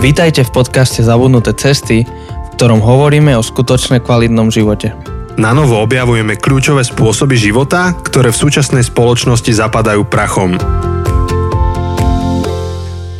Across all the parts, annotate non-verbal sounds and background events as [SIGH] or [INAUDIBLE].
Vítajte v podcaste Zabudnuté cesty, v ktorom hovoríme o skutočne kvalitnom živote. Na novo objavujeme kľúčové spôsoby života, ktoré v súčasnej spoločnosti zapadajú prachom.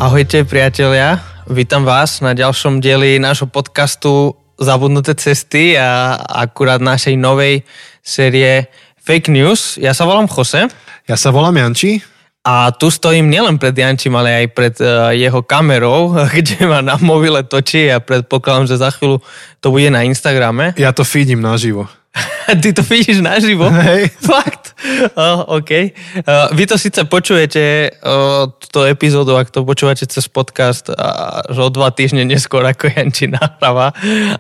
Ahojte priatelia, vítam vás na ďalšom dieli nášho podcastu Zabudnuté cesty a akurát našej novej série Fake News. Ja sa volám Jose. Ja sa volám Janči a tu stojím nielen pred Jančím, ale aj pred uh, jeho kamerou, [LAUGHS] kde ma na mobile točí a predpokladám, že za chvíľu to bude na Instagrame. Ja to feedím naživo. [LAUGHS] Ty to vidíš naživo? Hej. [LAUGHS] Fakt? Oh, OK. Uh, vy to síce počujete, uh, túto epizódu, ak to počúvate cez podcast, že o dva týždne neskôr ako Janči nahráva,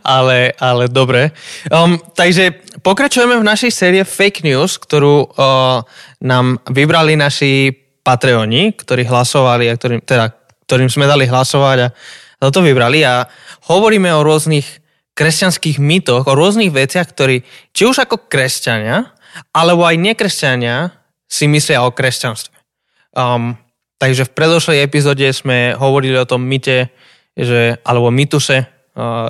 ale, ale dobre. Um, takže pokračujeme v našej série Fake News, ktorú uh, nám vybrali naši Patreoni, ktorí hlasovali a ktorým, teda, ktorým sme dali hlasovať a to vybrali a hovoríme o rôznych kresťanských mýtoch, o rôznych veciach, ktorí či už ako kresťania, alebo aj nekresťania si myslia o kresťanstve. Um, takže v predošlej epizóde sme hovorili o tom mýte, že, alebo mýtuse,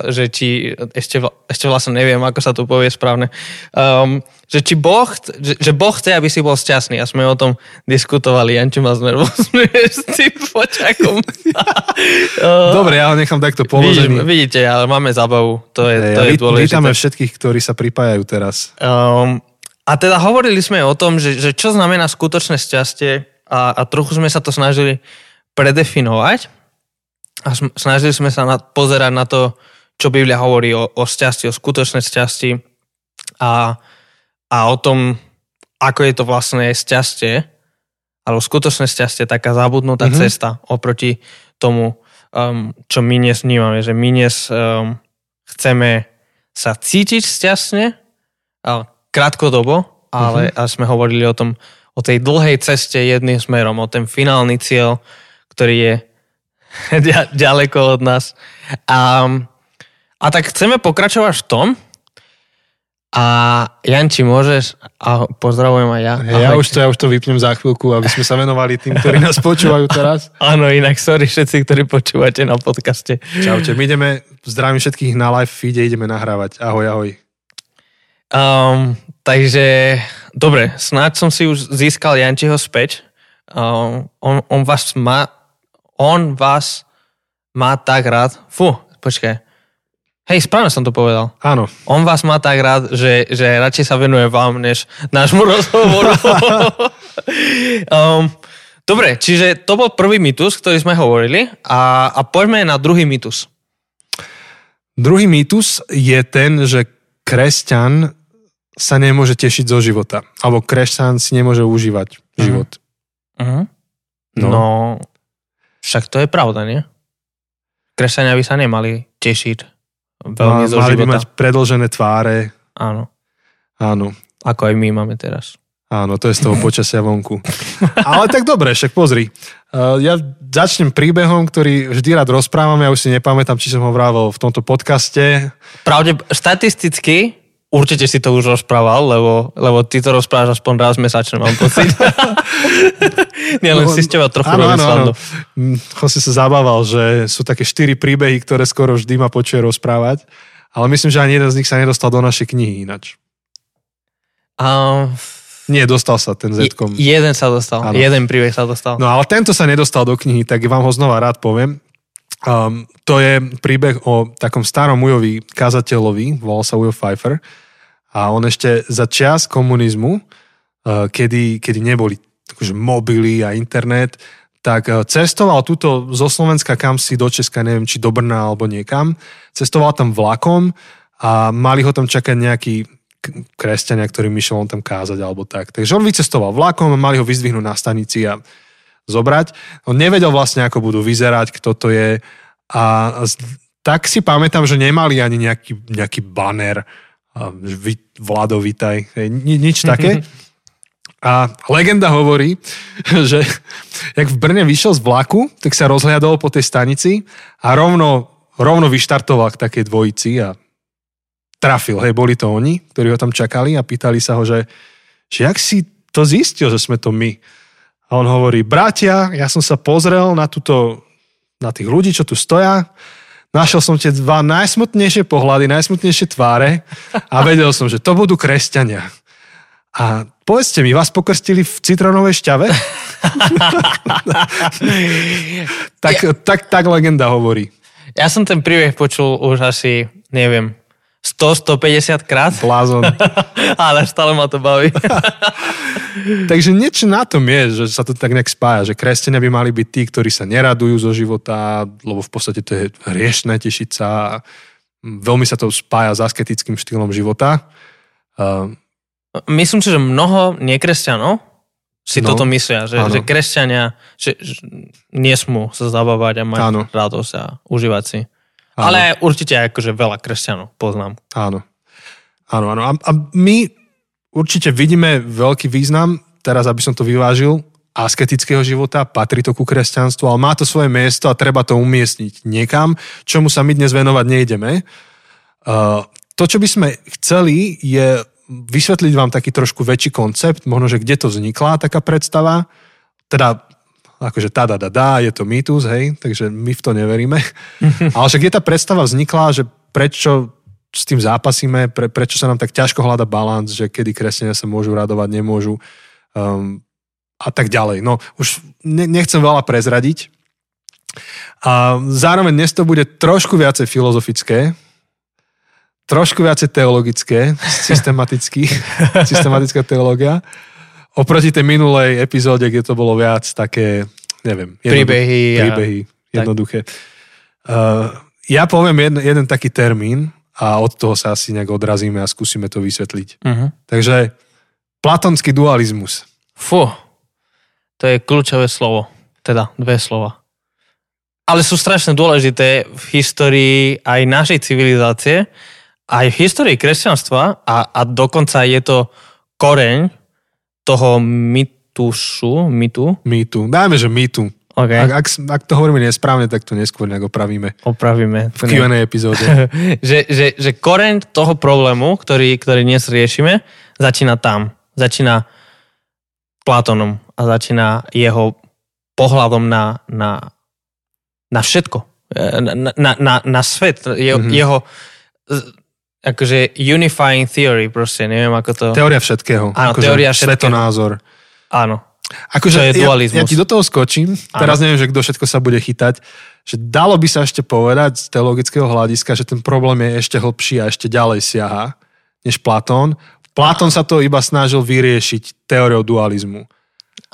že či, ešte, ešte vlastne neviem, ako sa to povie správne, um, že či Boh, že, že Boh chce, aby si bol šťastný a sme o tom diskutovali, Janči ma znervozňuje [LAUGHS] s tým počakom. [LAUGHS] Dobre, ja ho nechám takto položený. Vidíte, vidíte, ale máme zábavu, to je, to je dôležité. Vítame všetkých, ktorí sa pripájajú teraz. Um, a teda hovorili sme o tom, že, že čo znamená skutočné šťastie a, a trochu sme sa to snažili predefinovať a snažili sme sa na, pozerať na to, čo Biblia hovorí o, o šťastí, o skutočnej šťastí a, a o tom, ako je to vlastne šťastie, alebo skutočné šťastie, taká zabudnutá mm-hmm. cesta oproti tomu, um, čo my dnes vnímame, že my dnes um, chceme sa cítiť šťastne, ale krátkodobo, ale mm-hmm. a sme hovorili o tom, o tej dlhej ceste jedným smerom, o ten finálny cieľ, ktorý je [LAUGHS] ďaleko od nás. A, a tak chceme pokračovať v tom, a Janči, môžeš? A pozdravujem aj ja. Ja, už to, ja už to vypnem za chvíľku, aby sme sa venovali tým, ktorí nás [LAUGHS] počúvajú teraz. Áno, inak sorry všetci, ktorí počúvate na podcaste. Čaute, my ideme, zdravím všetkých na live feede, ideme nahrávať. Ahoj, ahoj. Um, takže, dobre, snáď som si už získal Jančiho späť. Um, on, on vás má on vás má tak rád, fú, počkaj, hej, správne som to povedal. Áno. On vás má tak rád, že, že radšej sa venuje vám, než nášmu [LAUGHS] rozhovoru. um, dobre, čiže to bol prvý mýtus, ktorý sme hovorili a, a poďme na druhý mýtus. Druhý mýtus je ten, že kresťan sa nemôže tešiť zo života. Alebo kresťan si nemôže užívať uh-huh. život. Uh-huh. No. no, však to je pravda, nie? Kresťania by sa nemali tešiť veľmi zo Mali by mať predlžené tváre. Áno. Áno. Ako aj my máme teraz. Áno, to je z toho počasia vonku. Ale tak dobre, však pozri. Uh, ja začnem príbehom, ktorý vždy rád rozprávam, ja už si nepamätám, či som ho vrával v tomto podcaste. Pravde, štatisticky Určite si to už rozprával, lebo, lebo ty to rozprávaš aspoň raz mesačne, mám pocit. [LAUGHS] Nie, len no, si s teba trochu áno, áno, áno. Mm, si sa zabával, že sú také štyri príbehy, ktoré skoro vždy ma počuje rozprávať, ale myslím, že ani jeden z nich sa nedostal do našej knihy ináč. Um, Nie, dostal sa ten Zetkom. Jeden sa dostal, áno. jeden príbeh sa dostal. No ale tento sa nedostal do knihy, tak vám ho znova rád poviem. Um, to je príbeh o takom starom ujovi kazateľovi, volal sa Ujo Pfeiffer. A on ešte za čas komunizmu, uh, kedy, kedy neboli akože mobily a internet, tak uh, cestoval túto zo Slovenska kam si do Česka, neviem, či do Brna alebo niekam. Cestoval tam vlakom a mali ho tam čakať nejakí kresťania, ktorým išiel on tam kázať alebo tak. Takže on vycestoval vlakom a mali ho vyzdvihnúť na stanici a zobrať. On nevedel vlastne, ako budú vyzerať, kto to je a tak si pamätám, že nemali ani nejaký, nejaký banner Vlado, vitaj, ni, nič [LAUGHS] také. A legenda hovorí, [LAUGHS] že jak v Brne vyšiel z vlaku, tak sa rozhľadol po tej stanici a rovno, rovno vyštartoval k takej dvojici a trafil. Hej, boli to oni, ktorí ho tam čakali a pýtali sa ho, že, že jak si to zistil, že sme to my. A on hovorí, bratia, ja som sa pozrel na túto na tých ľudí, čo tu stoja. Našiel som tie dva najsmutnejšie pohľady, najsmutnejšie tváre a vedel som, že to budú kresťania. A povedzte mi, vás pokrstili v citronovej šťave? [LAUGHS] tak, tak, tak legenda hovorí. Ja som ten príbeh počul už asi, neviem, 100-150 krát. Blázon. [LAUGHS] Ale stále ma to baví. [LAUGHS] Takže niečo na tom je, že sa to tak nejak spája, že kresťania by mali byť tí, ktorí sa neradujú zo života, lebo v podstate to je riešne tešiť sa. Veľmi sa to spája s asketickým štýlom života. Myslím si, že mnoho nekresťanov si no, toto myslia, že, že kresťania že, že nesmú sa zabávať a mať áno. radosť a užívať si. Áno. Ale určite akože veľa kresťanov poznám. Áno. Áno, áno. A, a my určite vidíme veľký význam, teraz aby som to vyvážil, asketického života, patrí to ku kresťanstvu, ale má to svoje miesto a treba to umiestniť niekam, čomu sa my dnes venovať nejdeme. Uh, to, čo by sme chceli, je vysvetliť vám taký trošku väčší koncept, možno, že kde to vznikla taká predstava, teda akože tá, da, da, da, je to mýtus, hej, takže my v to neveríme. [LAUGHS] Ale však je tá predstava vznikla, že prečo s tým zápasíme, pre, prečo sa nám tak ťažko hľada balans, že kedy kresťania sa môžu radovať, nemôžu um, a tak ďalej. No už ne, nechcem veľa prezradiť. A zároveň dnes to bude trošku viacej filozofické, trošku viacej teologické, [LAUGHS] systematicky, systematická teológia. Oproti tej minulej epizóde, kde to bolo viac také, neviem, príbehy, príbehy a... jednoduché. Uh, ja poviem jeden, jeden taký termín a od toho sa asi nejak odrazíme a skúsime to vysvetliť. Uh-huh. Takže platonský dualizmus. Fú, to je kľúčové slovo. Teda dve slova. Ale sú strašne dôležité v histórii aj našej civilizácie, aj v histórii kresťanstva a, a dokonca je to koreň toho mitušu, mitu? Mitu. Dajme, že mitu. Okay. Ak, ak, ak to hovoríme nesprávne, tak to neskôr nejak opravíme. Opravíme. V Q&A epizóde. [LAUGHS] že, že, že koreň toho problému, ktorý, ktorý dnes riešime, začína tam. Začína Platónom a začína jeho pohľadom na, na, na všetko. Na, na, na, na svet. Je, mm-hmm. Jeho akože unifying theory, proste, neviem ako to... Teória všetkého. Áno, akože teória všetkého. Svetonázor. Áno. Akože to je dualizmus. Ja, ja ti do toho skočím, teraz áno. neviem, že kto všetko sa bude chytať, že dalo by sa ešte povedať z teologického hľadiska, že ten problém je ešte hlbší a ešte ďalej siaha, než Platón. Platón sa to iba snažil vyriešiť teóriou dualizmu.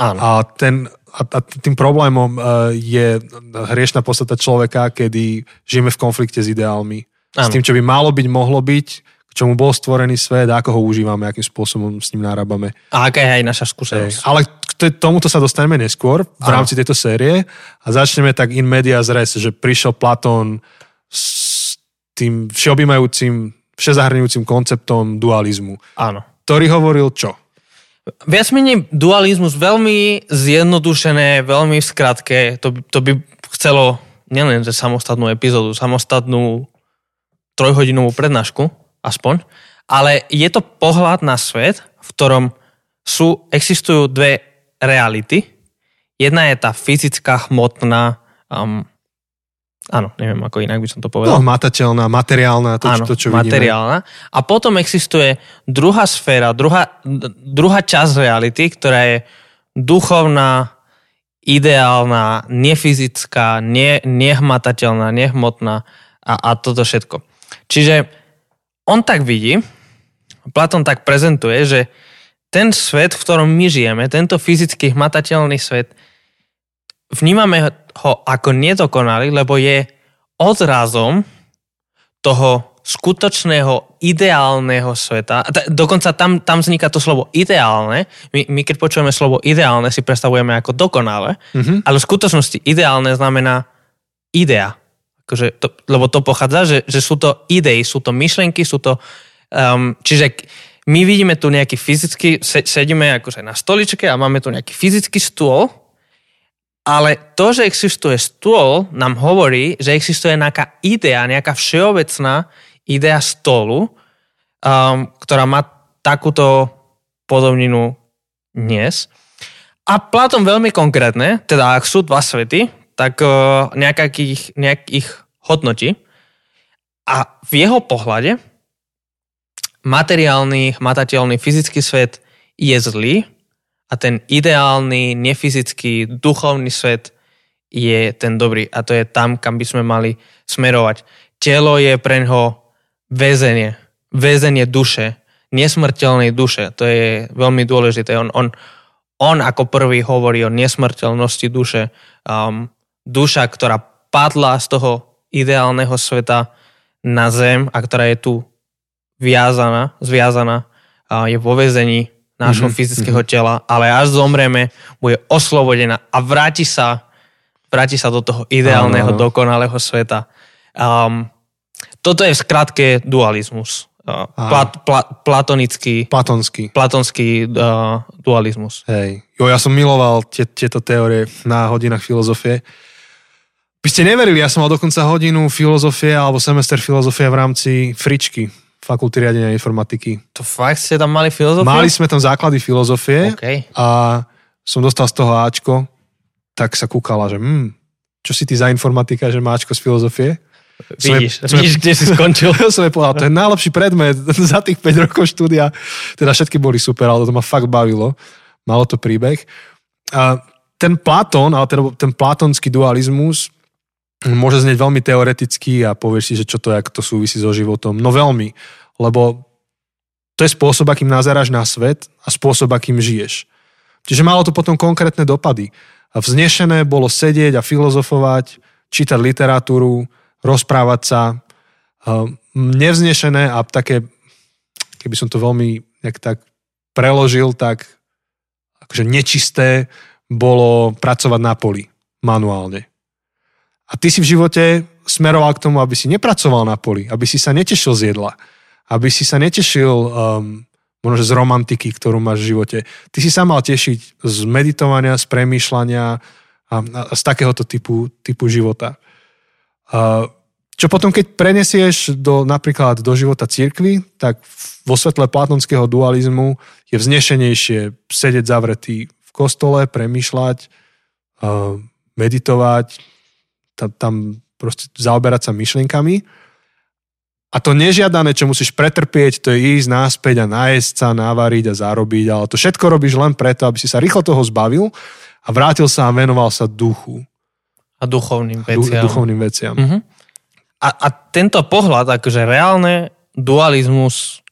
Áno. A, ten, a, a tým problémom uh, je hriešna podstata človeka, kedy žijeme v konflikte s ideálmi s tým, čo by malo byť, mohlo byť, k čomu bol stvorený svet, ako ho užívame, akým spôsobom s ním narábame. A aká je aj naša skúsenosť. Ale k tomuto sa dostaneme neskôr v rámci tejto série a začneme tak in media res, že prišiel Platón s tým všeobjímajúcim, všezahrňujúcim konceptom dualizmu. Áno. Ktorý hovoril čo? Viac menej dualizmus veľmi zjednodušené, veľmi v skratke. To, to by chcelo nielen že samostatnú epizódu, samostatnú trojhodinovú prednášku, aspoň, ale je to pohľad na svet, v ktorom sú, existujú dve reality. Jedna je tá fyzická, hmotná, um, áno, neviem, ako inak by som to povedal. No, matateľná, materiálna, to, áno, to čo materiálna. Vidíme. A potom existuje druhá sféra, druhá, druhá časť reality, ktorá je duchovná, ideálna, nefyzická, ne, nehmatateľná, nehmotná a, a toto všetko. Čiže on tak vidí, Platón tak prezentuje, že ten svet, v ktorom my žijeme, tento fyzicky hmatateľný svet, vnímame ho ako nedokonalý, lebo je odrazom toho skutočného ideálneho sveta. Dokonca tam, tam vzniká to slovo ideálne. My, my keď počujeme slovo ideálne, si predstavujeme ako dokonale, mm-hmm. ale v skutočnosti ideálne znamená idea akože to, lebo to pochádza, že, že sú to idei, sú to myšlenky, sú to... Um, čiže my vidíme tu nejaký fyzický, sedíme akože na stoličke a máme tu nejaký fyzický stôl, ale to, že existuje stôl, nám hovorí, že existuje nejaká idea, nejaká všeobecná idea stolu, um, ktorá má takúto podobninu dnes. A Platón veľmi konkrétne, teda ak sú dva svety, tak uh, nejakých, nejakých hodnotí. A v jeho pohľade materiálny, hmatateľný fyzický svet je zlý a ten ideálny, nefyzický, duchovný svet je ten dobrý. A to je tam, kam by sme mali smerovať. Telo je pre ňoho väzenie. Väzenie duše. Nesmrteľnej duše. To je veľmi dôležité. On, on, on ako prvý hovorí o nesmrteľnosti duše. Um, duša, ktorá padla z toho ideálneho sveta na zem a ktorá je tu viazaná, zviazaná, je vo vezení nášho mm-hmm. fyzického tela, ale až zomreme, bude oslobodená a vráti sa, vráti sa do toho ideálneho, ano. dokonalého sveta. Um, toto je v skratke dualizmus. Uh, plat, pla, platonický, platonský, platonský uh, dualizmus. Hej. Jo, ja som miloval tie, tieto teórie na hodinách filozofie. By ste neverili, ja som mal dokonca hodinu filozofie alebo semester filozofie v rámci fričky, fakulty riadenia informatiky. To fakt ste tam mali filozofiu? Mali sme tam základy filozofie okay. a som dostal z toho Ačko, tak sa kúkala, že hm, čo si ty za informatika, že má Ačko z filozofie? Vidíš, sme, vidíš, kde si skončil. [LAUGHS] som je povedal, to je najlepší predmet [LAUGHS] za tých 5 rokov štúdia. Teda všetky boli super, ale to ma fakt bavilo. Malo to príbeh. A ten Platón, ale teda ten platonský dualizmus môže znieť veľmi teoreticky a povieš si, že čo to je, ako to súvisí so životom. No veľmi, lebo to je spôsob, akým nazeráš na svet a spôsob, akým žiješ. Čiže malo to potom konkrétne dopady. A vznešené bolo sedieť a filozofovať, čítať literatúru, rozprávať sa. Nevznešené a také, keby som to veľmi nejak tak preložil, tak akože nečisté bolo pracovať na poli manuálne. A ty si v živote smeroval k tomu, aby si nepracoval na poli, aby si sa netešil z jedla, aby si sa netešil um, možno z romantiky, ktorú máš v živote. Ty si sa mal tešiť z meditovania, z premýšľania a, a z takéhoto typu, typu života. Uh, čo potom, keď prenesieš do, napríklad do života církvy, tak vo svetle platonského dualizmu je vznešenejšie sedieť zavretý v kostole, premýšľať, uh, meditovať, tam, tam proste zaoberať sa myšlienkami. A to nežiadané, čo musíš pretrpieť, to je ísť náspäť a nájsť sa, návariť a zarobiť, ale to všetko robíš len preto, aby si sa rýchlo toho zbavil a vrátil sa a venoval sa duchu. A duchovným veciam. Du, duchovným veciam. Uh-huh. A, a tento pohľad, akože reálne dualizmus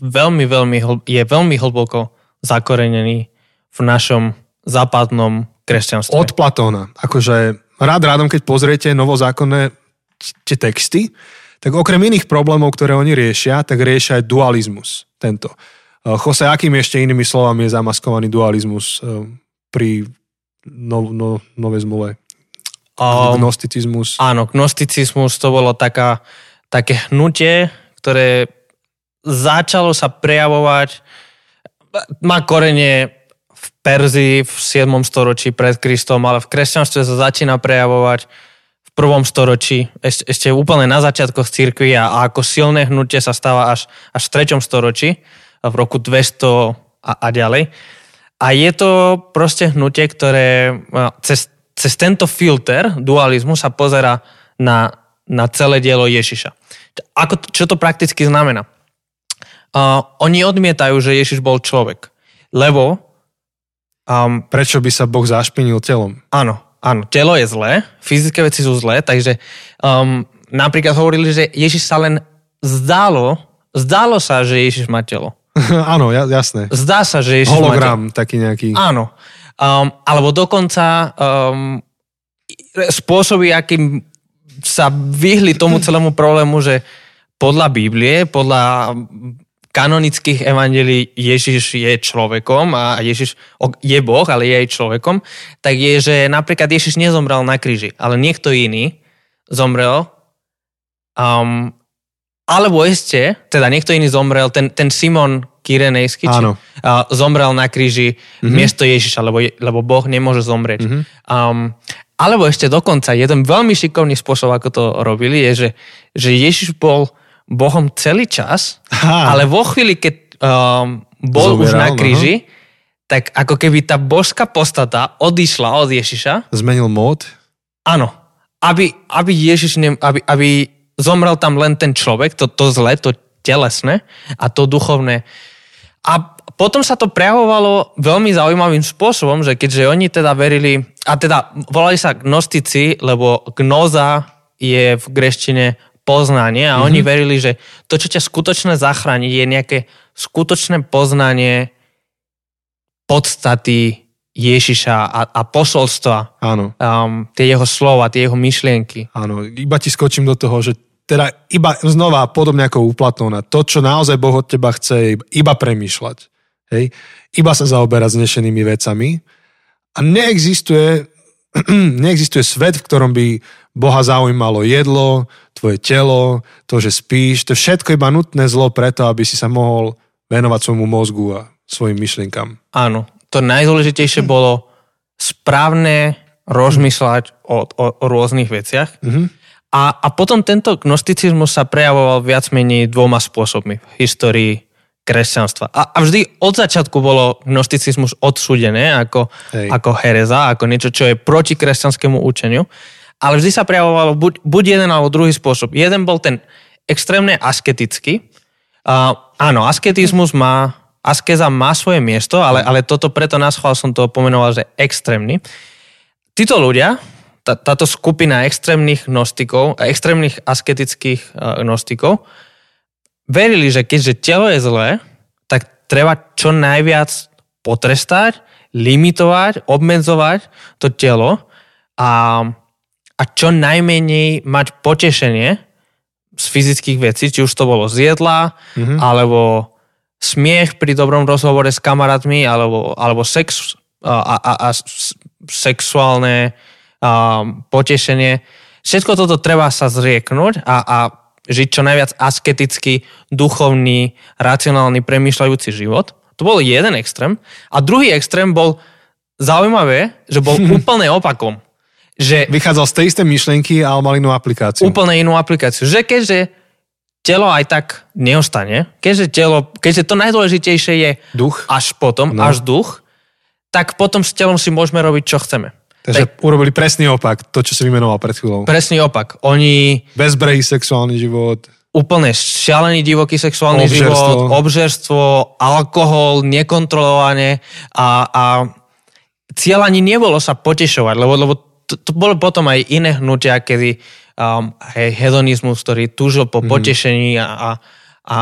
veľmi, veľmi, je veľmi hlboko zakorenený v našom západnom kresťanstve. Od Platóna. Akože rád rádom, keď pozriete novozákonné tie texty, tak okrem iných problémov, ktoré oni riešia, tak riešia aj dualizmus. Tento. Jose, akým ešte inými slovami je zamaskovaný dualizmus eh, pri no, no, novej zmluve? Um, gnosticizmus. Áno, gnosticizmus to bolo taká, také hnutie, ktoré začalo sa prejavovať, má korenie v Perzii v 7. storočí pred Kristom, ale v kresťanstve sa začína prejavovať v prvom storočí, ešte, ešte úplne na začiatkoch cirkvi a, a ako silné hnutie sa stáva až, až v 3. storočí, v roku 200 a, a ďalej. A je to proste hnutie, ktoré cez cez tento filter dualizmu sa pozera na, na celé dielo Ježiša. Ako, čo to prakticky znamená? Uh, oni odmietajú, že Ježiš bol človek, lebo... Um, Prečo by sa Boh zašpinil telom? Áno, áno, telo je zlé, fyzické veci sú zlé, takže um, napríklad hovorili, že Ježiš sa len zdálo, zdálo sa, že Ježiš má telo. [LAUGHS] áno, jasné. Zdá sa, že Ježiš Hologram má telo. taký nejaký. Áno. Um, alebo dokonca um, spôsoby, akým sa vyhli tomu celému problému, že podľa Biblie, podľa kanonických evangelí Ježiš je človekom a Ježiš je Boh, ale je aj človekom, tak je, že napríklad Ježiš nezomrel na kríži, ale niekto iný zomrel um, alebo ešte, teda niekto iný zomrel, ten, ten Simon Kyrenejský, či, uh, zomrel na kríži mm-hmm. miesto Ježiša, lebo, lebo Boh nemôže zomrieť. Mm-hmm. Um, alebo ešte dokonca, jeden veľmi šikovný spôsob, ako to robili, je, že, že Ježiš bol Bohom celý čas, Aha. ale vo chvíli, keď um, bol Zoberal, už na kríži, no. tak ako keby tá božská postata odišla od Ježiša. Zmenil mód áno, aby, aby Ježiš, ne, aby, aby zomrel tam len ten človek, to, to zle, to telesné a to duchovné. A potom sa to prejavovalo veľmi zaujímavým spôsobom, že keďže oni teda verili, a teda volali sa gnostici, lebo gnoza je v greštine poznanie a mm-hmm. oni verili, že to, čo ťa skutočne zachráni, je nejaké skutočné poznanie podstaty Ježiša a, a posolstva. Áno. Um, tie jeho slova, tie jeho myšlienky. Áno, iba ti skočím do toho, že teda iba znova podobne ako úplatnou na to, čo naozaj Boh od teba chce, iba premýšľať. Hej? Iba sa zaoberať znešenými vecami. A neexistuje, [CLEARS THROAT] neexistuje svet, v ktorom by Boha zaujímalo jedlo, tvoje telo, to, že spíš, to je všetko iba nutné zlo preto, aby si sa mohol venovať svojmu mozgu a svojim myšlienkam. Áno, to najdôležitejšie hm. bolo správne rozmýšľať o, o, o rôznych veciach. Mm-hmm. A, a potom tento gnosticizmus sa prejavoval viac menej dvoma spôsobmi v histórii kresťanstva. A, a vždy od začiatku bolo gnosticizmus odsúdené ako, ako hereza, ako niečo, čo je proti kresťanskému učeniu. Ale vždy sa prejavovalo buď, buď jeden alebo druhý spôsob. Jeden bol ten extrémne asketický. Uh, áno, asketizmus má askeza má svoje miesto, ale, ale toto preto nás chval som to pomenoval, že extrémny. Títo ľudia, tá, táto skupina extrémnych gnostikov, extrémnych asketických gnostikov, verili, že keďže telo je zlé, tak treba čo najviac potrestať, limitovať, obmedzovať to telo a, a čo najmenej mať potešenie z fyzických vecí, či už to bolo z jedla, mm-hmm. alebo smiech pri dobrom rozhovore s kamarátmi alebo, alebo sex a, a, a sexuálne a, potešenie. Všetko toto treba sa zrieknúť a, a žiť čo najviac asketický, duchovný, racionálny, premýšľajúci život. To bol jeden extrém. A druhý extrém bol zaujímavé, že bol [LAUGHS] úplne opakom. Že Vychádzal z tej isté myšlienky, ale mal inú aplikáciu. Úplne inú aplikáciu. Že keďže telo aj tak neostane, keďže, telo, keďže to najdôležitejšie je duch. až potom, no. až duch, tak potom s telom si môžeme robiť, čo chceme. Takže tak, urobili presný opak, to, čo si vymenoval pred chvíľou. Presný opak. Oni... Bezbrehý sexuálny život. Úplne šialený divoký sexuálny obžerstvo. život, obžerstvo, alkohol, nekontrolovanie a, a cieľ ani nebolo sa potešovať, lebo, lebo to, bolo potom aj iné hnutia, kedy um, hedonizmus, ktorý túžil po mm. potešení a, a, a,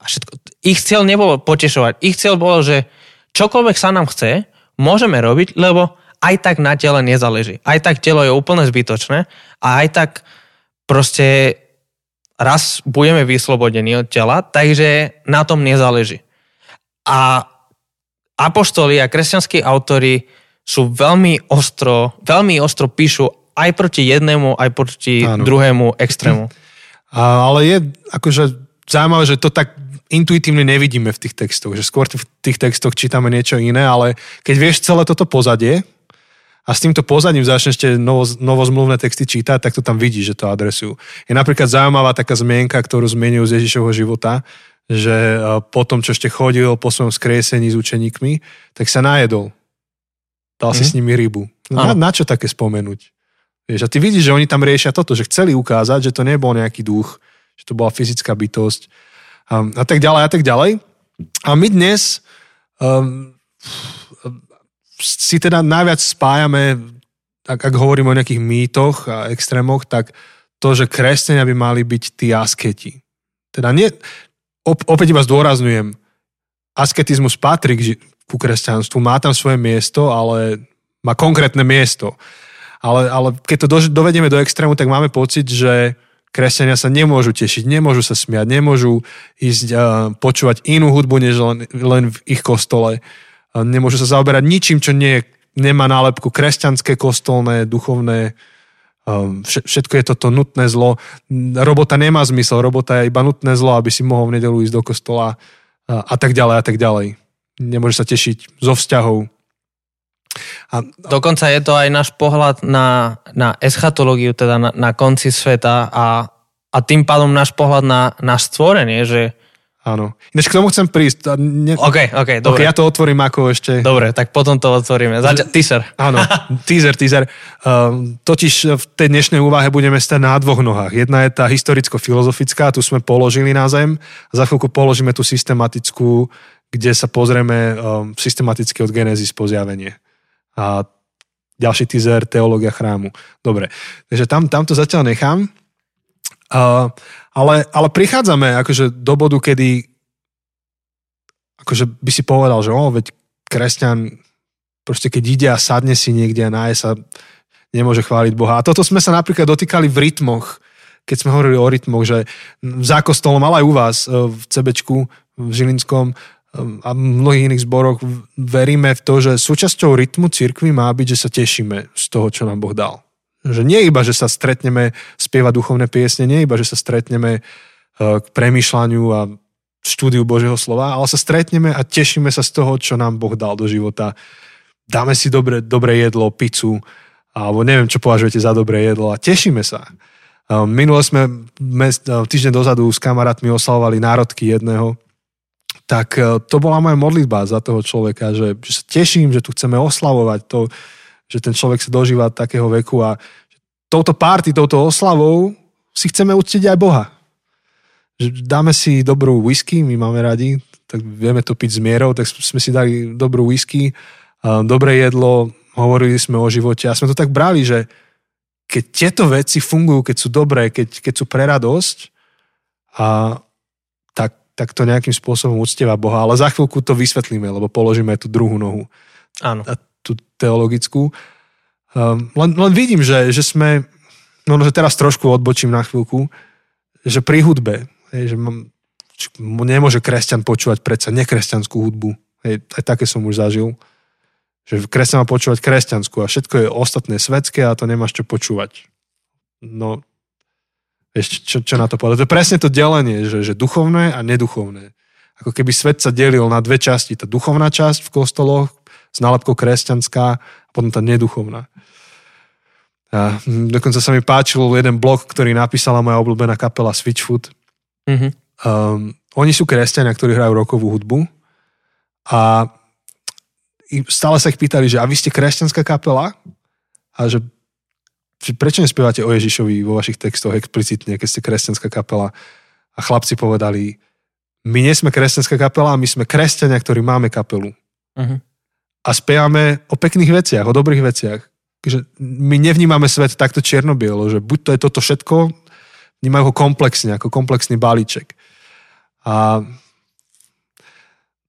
a všetko. Ich cieľ nebolo potešovať. Ich cieľ bolo, že čokoľvek sa nám chce, môžeme robiť, lebo aj tak na tele nezáleží. Aj tak telo je úplne zbytočné a aj tak proste raz budeme vyslobodení od tela, takže na tom nezáleží. A apoštoli a kresťanskí autory sú veľmi ostro, veľmi ostro píšu aj proti jednému, aj proti Áno. druhému extrému. [LAUGHS] A, ale je akože zaujímavé, že to tak intuitívne nevidíme v tých textoch, že skôr v tých textoch čítame niečo iné, ale keď vieš celé toto pozadie a s týmto pozadím začneš tie novo, novozmluvné texty čítať, tak to tam vidíš, že to adresujú. Je napríklad zaujímavá taká zmienka, ktorú zmienujú z Ježišovho života, že po tom, čo ešte chodil po svojom skriesení s učeníkmi, tak sa najedol. Dal si mm. s nimi rybu. Na, na čo také spomenúť? Vieš, a ty vidíš, že oni tam riešia toto, že chceli ukázať, že to nebol nejaký duch, že to bola fyzická bytosť a, a tak ďalej a tak ďalej. A my dnes um, si teda najviac spájame, ak, ak hovoríme o nejakých mýtoch a extrémoch, tak to, že kresťania by mali byť tí asketi. Teda nie, op, opäť iba zdôrazňujem, asketizmus patrí k, ku kresťanstvu, má tam svoje miesto, ale má konkrétne miesto. Ale, ale keď to do, dovedieme do extrému, tak máme pocit, že kresťania sa nemôžu tešiť, nemôžu sa smiať, nemôžu ísť uh, počúvať inú hudbu, než len, len v ich kostole. Uh, nemôžu sa zaoberať ničím, čo nie, nemá nálepku kresťanské, kostolné, duchovné. Um, všetko je toto nutné zlo. Robota nemá zmysel, robota je iba nutné zlo, aby si mohol v nedelu ísť do kostola uh, a tak ďalej a tak ďalej. Nemôže sa tešiť zo vzťahov, a, Dokonca je to aj náš pohľad na, na eschatológiu, teda na, na konci sveta a, a tým pádom náš pohľad na, na stvorenie, že Áno. Ináč k tomu chcem prísť. Ne... OK, OK, dobre. Okay, ja to otvorím ako ešte... Dobre, tak potom to otvoríme. Zač- teaser. Áno, [LAUGHS] teaser, teaser. Uh, totiž v tej dnešnej úvahe budeme stať na dvoch nohách. Jedna je tá historicko-filozofická, tu sme položili na zem. A za chvíľku položíme tú systematickú, kde sa pozrieme um, systematicky od Genesis po zjavenie. A ďalší teaser, teológia chrámu. Dobre, takže tam, tam to zatiaľ nechám. Uh, ale, ale prichádzame akože do bodu, kedy akože by si povedal, že o, veď kresťan proste keď ide a sadne si niekde a náje sa, nemôže chváliť Boha. A toto sme sa napríklad dotýkali v rytmoch, keď sme hovorili o rytmoch, že za kostolom, ale aj u vás e, v CBčku, v Žilinskom a v mnohých iných zboroch veríme v to, že súčasťou rytmu cirkvi má byť, že sa tešíme z toho, čo nám Boh dal. Že nie iba, že sa stretneme spievať duchovné piesne, nie iba, že sa stretneme e, k premýšľaniu a štúdiu Božieho slova, ale sa stretneme a tešíme sa z toho, čo nám Boh dal do života. Dáme si dobre, dobré jedlo, pizzu, alebo neviem, čo považujete za dobré jedlo a tešíme sa. E, minule sme týždeň dozadu s kamarátmi oslavovali národky jedného, tak to bola moja modlitba za toho človeka, že, že sa teším, že tu chceme oslavovať to, že ten človek sa dožíva takého veku a touto párty, touto oslavou si chceme uctiť aj Boha. Že dáme si dobrú whisky, my máme radi, tak vieme to piť s mierou, tak sme si dali dobrú whisky, dobré jedlo, hovorili sme o živote a sme to tak brali, že keď tieto veci fungujú, keď sú dobré, keď, keď sú pre radosť, a, tak, to nejakým spôsobom uctieva Boha. Ale za chvíľku to vysvetlíme, lebo položíme tú druhú nohu. Áno. A tú teologickú. Um, len, len vidím, že, že sme, no, no že teraz trošku odbočím na chvíľku, že pri hudbe, hej, že mám, nemôže kresťan počúvať predsa nekresťanskú hudbu. Hej, aj také som už zažil. Že kresťan má počúvať kresťanskú a všetko je ostatné svetské a to nemáš čo počúvať. No, vieš, čo, čo na to povedať? To je presne to delenie, že, že duchovné a neduchovné. Ako keby svet sa delil na dve časti. Tá duchovná časť v kostoloch, s nálepkou kresťanská a potom tá neduchovná. A dokonca sa mi páčil jeden blog, ktorý napísala moja obľúbená kapela Switchfoot. Mm-hmm. Um, oni sú kresťania, ktorí hrajú rokovú hudbu a stále sa ich pýtali, že a vy ste kresťanská kapela? A že, že prečo nespievate o Ježišovi vo vašich textoch explicitne, keď ste kresťanská kapela? A chlapci povedali, my nie sme kresťanská kapela, my sme kresťania, ktorí máme kapelu. Uh-huh a spievame o pekných veciach, o dobrých veciach. Že my nevnímame svet takto čierno-bielo, že buď to je toto všetko, vnímajú ho komplexne, ako komplexný balíček. A,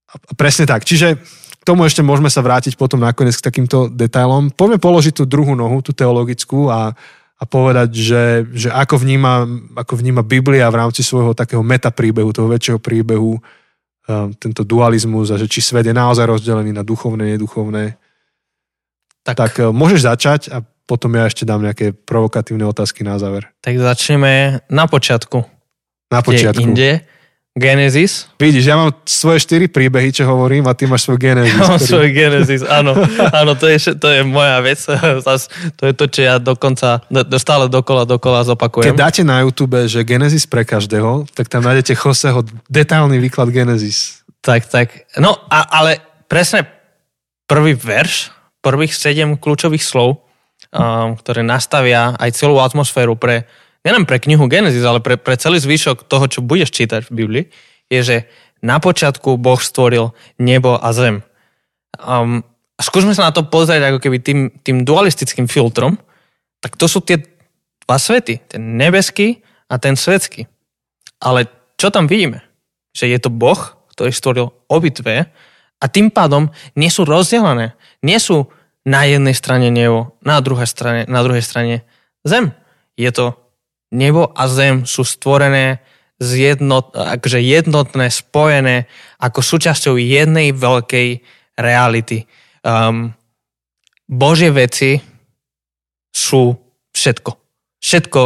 a presne tak. Čiže k tomu ešte môžeme sa vrátiť potom nakoniec k takýmto detailom. Poďme položiť tú druhú nohu, tú teologickú a, a povedať, že, že ako, vníma, ako vníma Biblia v rámci svojho takého metapríbehu, toho väčšieho príbehu, Um, tento dualizmus a že či svet je naozaj rozdelený na duchovné, neduchovné. Tak, tak uh, môžeš začať a potom ja ešte dám nejaké provokatívne otázky na záver. Tak začneme na počiatku. Na počiatku. Inde, Genesis. Vidíš, ja mám svoje štyri príbehy, čo hovorím, a ty máš svoj Genesis. Ja mám ktorý... svoj Genesis, áno. [LAUGHS] áno, to je, to je moja vec. [LAUGHS] To je to, čo ja dokonca stále dokola, dokola zopakujem. Keď dáte na YouTube, že Genesis pre každého, tak tam nájdete Joseho detailný výklad Genesis. Tak, tak. No, a, ale presne prvý verš, prvých sedem kľúčových slov, um, ktoré nastavia aj celú atmosféru pre nielen pre knihu Genesis, ale pre, pre celý zvyšok toho, čo budeš čítať v Biblii, je, že na počiatku Boh stvoril nebo a zem. Um, a skúsme sa na to pozrieť ako keby tým, tým dualistickým filtrom, tak to sú tie dva svety, ten nebeský a ten svetský. Ale čo tam vidíme? Že je to Boh, ktorý stvoril obidve a tým pádom nie sú rozdelené. Nie sú na jednej strane nebo, na druhej strane, na druhej strane zem. Je to nebo a zem sú stvorené zjednot, akože jednotné, spojené ako súčasťou jednej veľkej reality. Um, Božie veci sú všetko. Všetko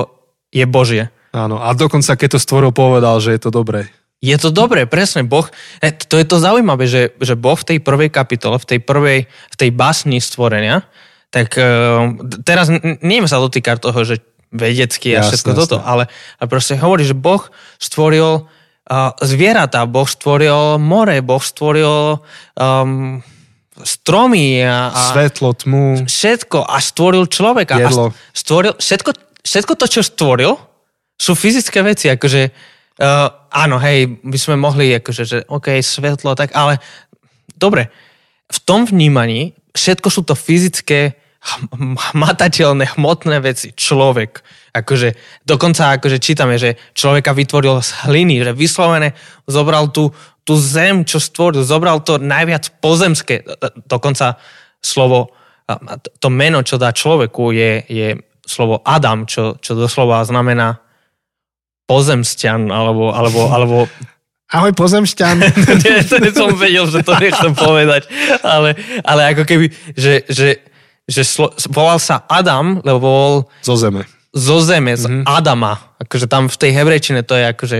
je Božie. Áno, a dokonca keď to stvoril, povedal, že je to dobré. Je to dobré, presne. Boh, e, to je to zaujímavé, že, že Boh v tej prvej kapitole, v tej prvej, v tej básni stvorenia, tak uh, teraz neviem sa dotýkať toho, že vedecky a jasne, všetko jasne. toto, ale, ale proste hovorí, že Boh stvoril uh, zvieratá, Boh stvoril more, Boh stvoril um, stromy a, a Svetlo, tmu, všetko a stvoril človeka. Jedlo. A stvoril, všetko, všetko to, čo stvoril, sú fyzické veci, akože uh, áno, hej, by sme mohli, akože, že OK, svetlo, tak, ale dobre, v tom vnímaní všetko sú to fyzické, hmatateľné, hmotné veci. Človek. Akože, dokonca akože čítame, že človeka vytvoril z hliny, že vyslovene zobral tú, tú zem, čo stvoril, zobral to najviac pozemské. Dokonca slovo, to meno, čo dá človeku, je, je slovo Adam, čo, čo doslova znamená pozemsťan, alebo, alebo, [LAUGHS] alebo ahoj pozemšťan. [LAUGHS] nie, to som vedel, že to [LAUGHS] nechcem povedať, ale, ale ako keby, že, že, že slo, volal sa Adam, lebo bol Zo zeme. zo zeme, z mm-hmm. Adama. Akože tam v tej hebrejčine to je akože,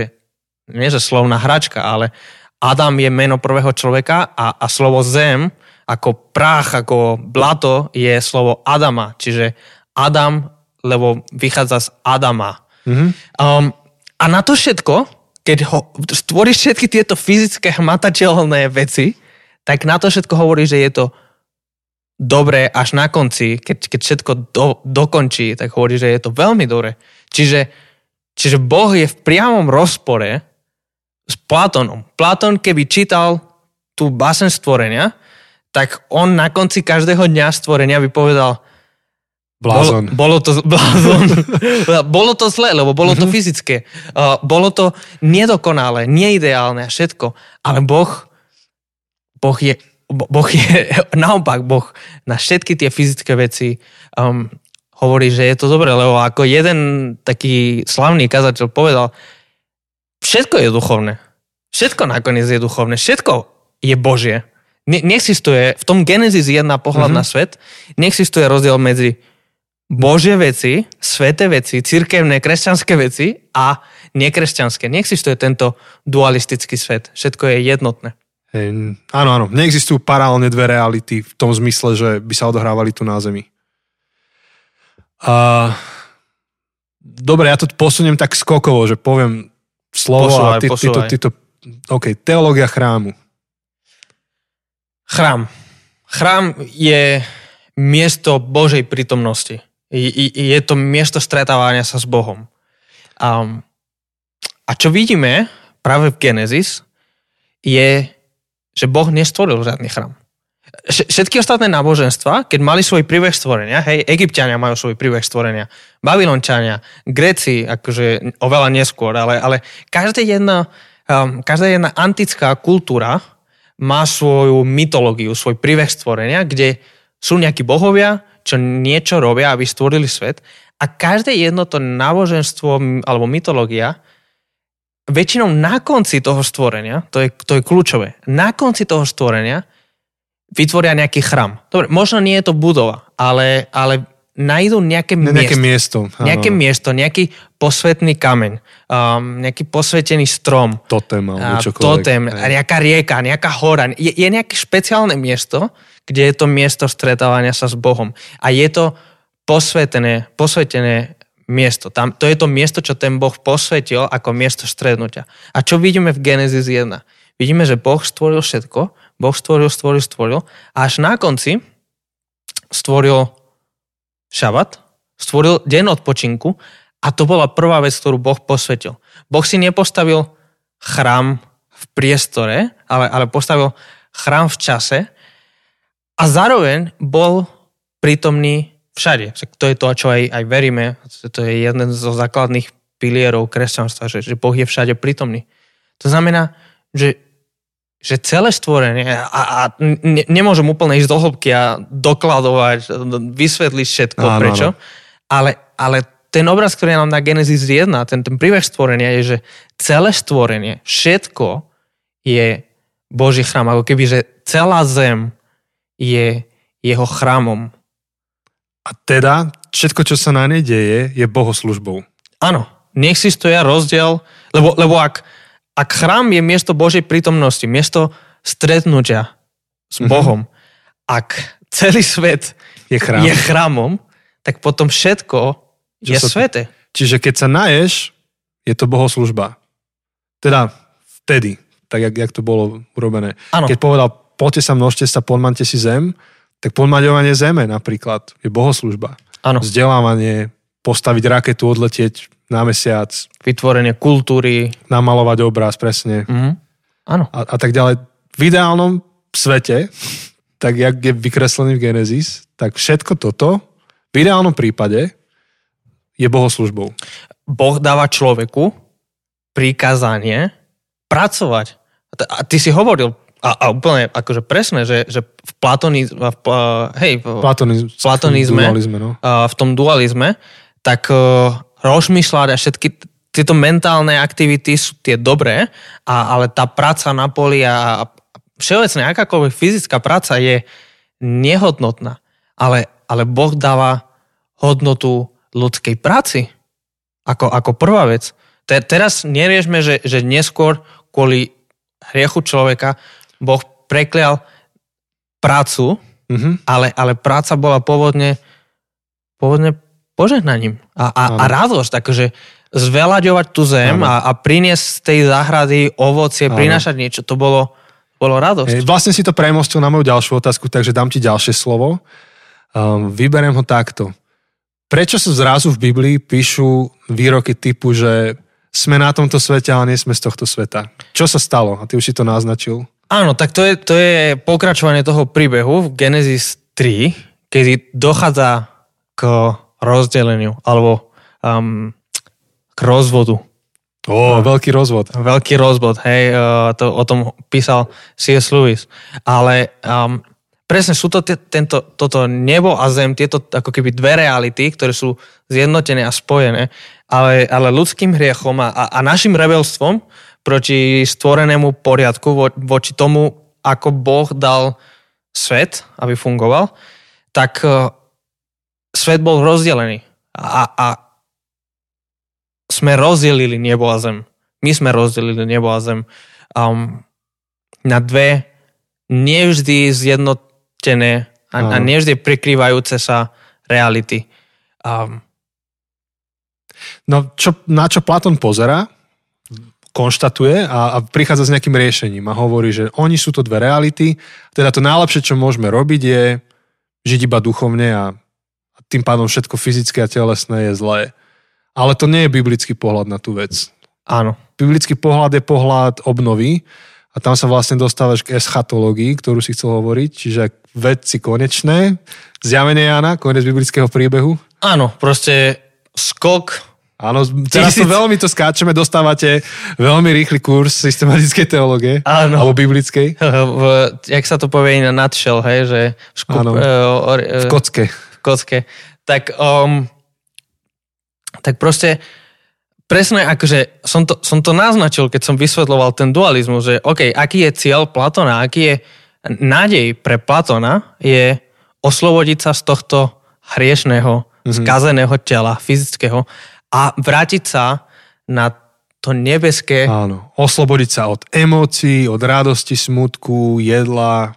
nie že slovná hračka, ale Adam je meno prvého človeka a, a slovo zem ako prach, ako blato je slovo Adama. Čiže Adam, lebo vychádza z Adama. Mhm. Um, a na to všetko, keď ho, stvoríš všetky tieto fyzické hmatateľné veci, tak na to všetko hovorí, že je to dobré až na konci, keď, keď všetko do, dokončí, tak hovorí, že je to veľmi dobré. Čiže, čiže Boh je v priamom rozpore s Platónom. Platón, keby čítal tú basen stvorenia, tak on na konci každého dňa stvorenia by povedal, Blázon. bolo, bolo to [LAUGHS] blázon. bolo to zlé, lebo bolo to fyzické. Uh, bolo to nedokonalé, neideálne a všetko. Ale Boh, boh je, boh je, [LAUGHS] naopak, Boh na všetky tie fyzické veci um, hovorí, že je to dobré, lebo ako jeden taký slavný kazateľ povedal, všetko je duchovné. Všetko nakoniec je duchovné. Všetko je Božie. Ne, neexistuje, v tom Genesis 1 pohľad mm-hmm. na svet, neexistuje rozdiel medzi Božie veci, sveté veci, cirkevné, kresťanské veci a nekresťanské. Neexistuje tento dualistický svet. Všetko je jednotné. Hej, áno, áno. Neexistujú paralelne dve reality v tom zmysle, že by sa odohrávali tu na Zemi. A... Dobre, ja to posuniem tak skokovo, že poviem slovo Posúvaj, a ty, ty, to, ty to... OK, teológia chrámu. Chrám. Chrám je miesto Božej prítomnosti. Je to miesto stretávania sa s Bohom. A čo vidíme práve v Genesis je, že Boh nestvoril žiadny chrám. Vš- Všetky ostatné náboženstva, keď mali svoj príbeh stvorenia, hej, Egyptiania majú svoj príbeh stvorenia, Babylončania, Gréci, akože oveľa neskôr, ale, ale každá jedna, um, každá jedna antická kultúra má svoju mytológiu, svoj príbeh stvorenia, kde sú nejakí bohovia, čo niečo robia, aby stvorili svet a každé jedno to náboženstvo alebo mytológia väčšinou na konci toho stvorenia, to je, to je kľúčové, na konci toho stvorenia vytvoria nejaký chrám. Dobre, možno nie je to budova, ale, ale nájdú nejaké, Ne, nejaké miesto. miesto. Nejaké miesto, nejaký posvetný kameň, um, nejaký posvetený strom, Totem alebo čokoľvek. totem, Hej. a nejaká rieka, nejaká hora. Je, je nejaké špeciálne miesto, kde je to miesto stretávania sa s Bohom. A je to posvetené, posvetené miesto. Tam, to je to miesto, čo ten Boh posvetil ako miesto stretnutia. A čo vidíme v Genesis 1? Vidíme, že Boh stvoril všetko, Boh stvoril, stvoril, stvoril a až na konci stvoril šabat, stvoril deň odpočinku a to bola prvá vec, ktorú Boh posvetil. Boh si nepostavil chrám v priestore, ale, ale postavil chrám v čase a zároveň bol prítomný všade. Však To je to, čo aj, aj veríme. To je jeden zo základných pilierov kresťanstva, že, že Boh je všade prítomný. To znamená, že, že celé stvorenie, a, a ne, nemôžem úplne ísť do hĺbky a dokladovať, vysvetliť všetko, Áno, prečo, áno. ale, ale ten obraz, ktorý nám na Genesis 1, ten, ten príbeh stvorenia je, že celé stvorenie, všetko je Boží chrám. Ako keby, že celá zem je jeho chrámom. A teda všetko, čo sa na nej deje, je bohoslužbou. Áno, neexistuje rozdiel, lebo, lebo ak, ak chrám je miesto Božej prítomnosti, miesto stretnutia s Mhm. Bohom, ak celý svet Je chrám. je chrámom, tak potom všetko Čo je sa- svete. Čiže keď sa naješ, je to bohoslužba. Teda vtedy, tak jak, jak to bolo urobené. Áno. Keď povedal, poďte sa, množte sa, podmante si zem, tak podmaďovanie zeme napríklad je bohoslužba. Áno. Vzdelávanie, postaviť raketu, odletieť na mesiac, Vytvorenie kultúry. namalovať obraz presne Mhm. Áno. a, a tak ďalej. V ideálnom svete, tak jak je vykreslený v Genesis, tak všetko toto v ideálnom prípade je bohoslužbou. Boh dáva človeku prikázanie pracovať. A ty si hovoril, a, a úplne akože presne, že, že v platonizme, v, hej, v, Platoniz- Platonizme. dualizme, no. v tom dualizme, tak uh, rozmýšľať a všetky tieto mentálne aktivity sú tie dobré, a, ale tá práca na poli a, a všeobecne akákoľvek fyzická práca je nehodnotná. Ale, ale Boh dáva hodnotu ľudskej práci ako, ako prvá vec. Te, teraz neriešme, že, že neskôr kvôli hriechu človeka Boh preklial prácu, Mhm. ale, ale práca bola pôvodne, pôvodne požehnaním a, a, a radosť, takže zveľaďovať tú zem a, a priniesť z tej záhrady ovocie, prinášať niečo, to bolo, bolo radosť. Vlastne si to premostil na moju ďalšiu otázku, takže dám ti ďalšie slovo. Um, vyberiem ho takto. Prečo sa zrazu v Biblii píšu výroky typu, že sme na tomto svete, ale nie sme z tohto sveta? Čo sa stalo? A ty už si to naznačil. Áno, tak to je, to je pokračovanie toho príbehu v Genesis 3, kedy dochádza k rozdeleniu alebo um, k rozvodu. Ó, veľký rozvod. Veľký rozvod, hej, uh, to, o tom písal C.S. Lewis. Ale um, presne sú to tie, tento, toto nebo a zem, tieto ako keby dve reality, ktoré sú zjednotené a spojené, ale, ale ľudským hriechom a, a, a našim rebelstvom proti stvorenému poriadku vo, voči tomu, ako Boh dal svet, aby fungoval, tak uh, svet bol rozdelený. A, a sme rozdelili nebo a zem. My sme rozdelili nebo a zem um, na dve nevždy zjednotené a, a nevždy prekrývajúce sa reality. Um, No, čo, na čo Platón pozera, konštatuje a, a prichádza s nejakým riešením a hovorí, že oni sú to dve reality, teda to najlepšie, čo môžeme robiť je žiť iba duchovne a, a tým pádom všetko fyzické a telesné je zlé. Ale to nie je biblický pohľad na tú vec. áno. Biblický pohľad je pohľad obnovy a tam sa vlastne dostávaš k eschatológii, ktorú si chcel hovoriť, čiže veci konečné, zjavenie Jana, koniec biblického príbehu. Áno, proste skok. Áno, teraz to veľmi to skáčeme, dostávate veľmi rýchly kurz systematickej teológie. Áno. Alebo biblickej. [LAUGHS] V, jak sa to povie na nutshell, hej, že v, škup, Áno. uh, or, uh, V kocke. v kocke. Tak, um, tak proste presne akože som to, som to naznačil, keď som vysvetloval ten dualizmus, že OK, aký je cieľ Platona, aký je nádej pre Platona je oslobodiť sa z tohto hriešného, mm-hmm. skazeného tela, fyzického a vrátiť sa na to nebeské, Áno. Oslobodiť sa od emócií, od radosti, smutku, jedla,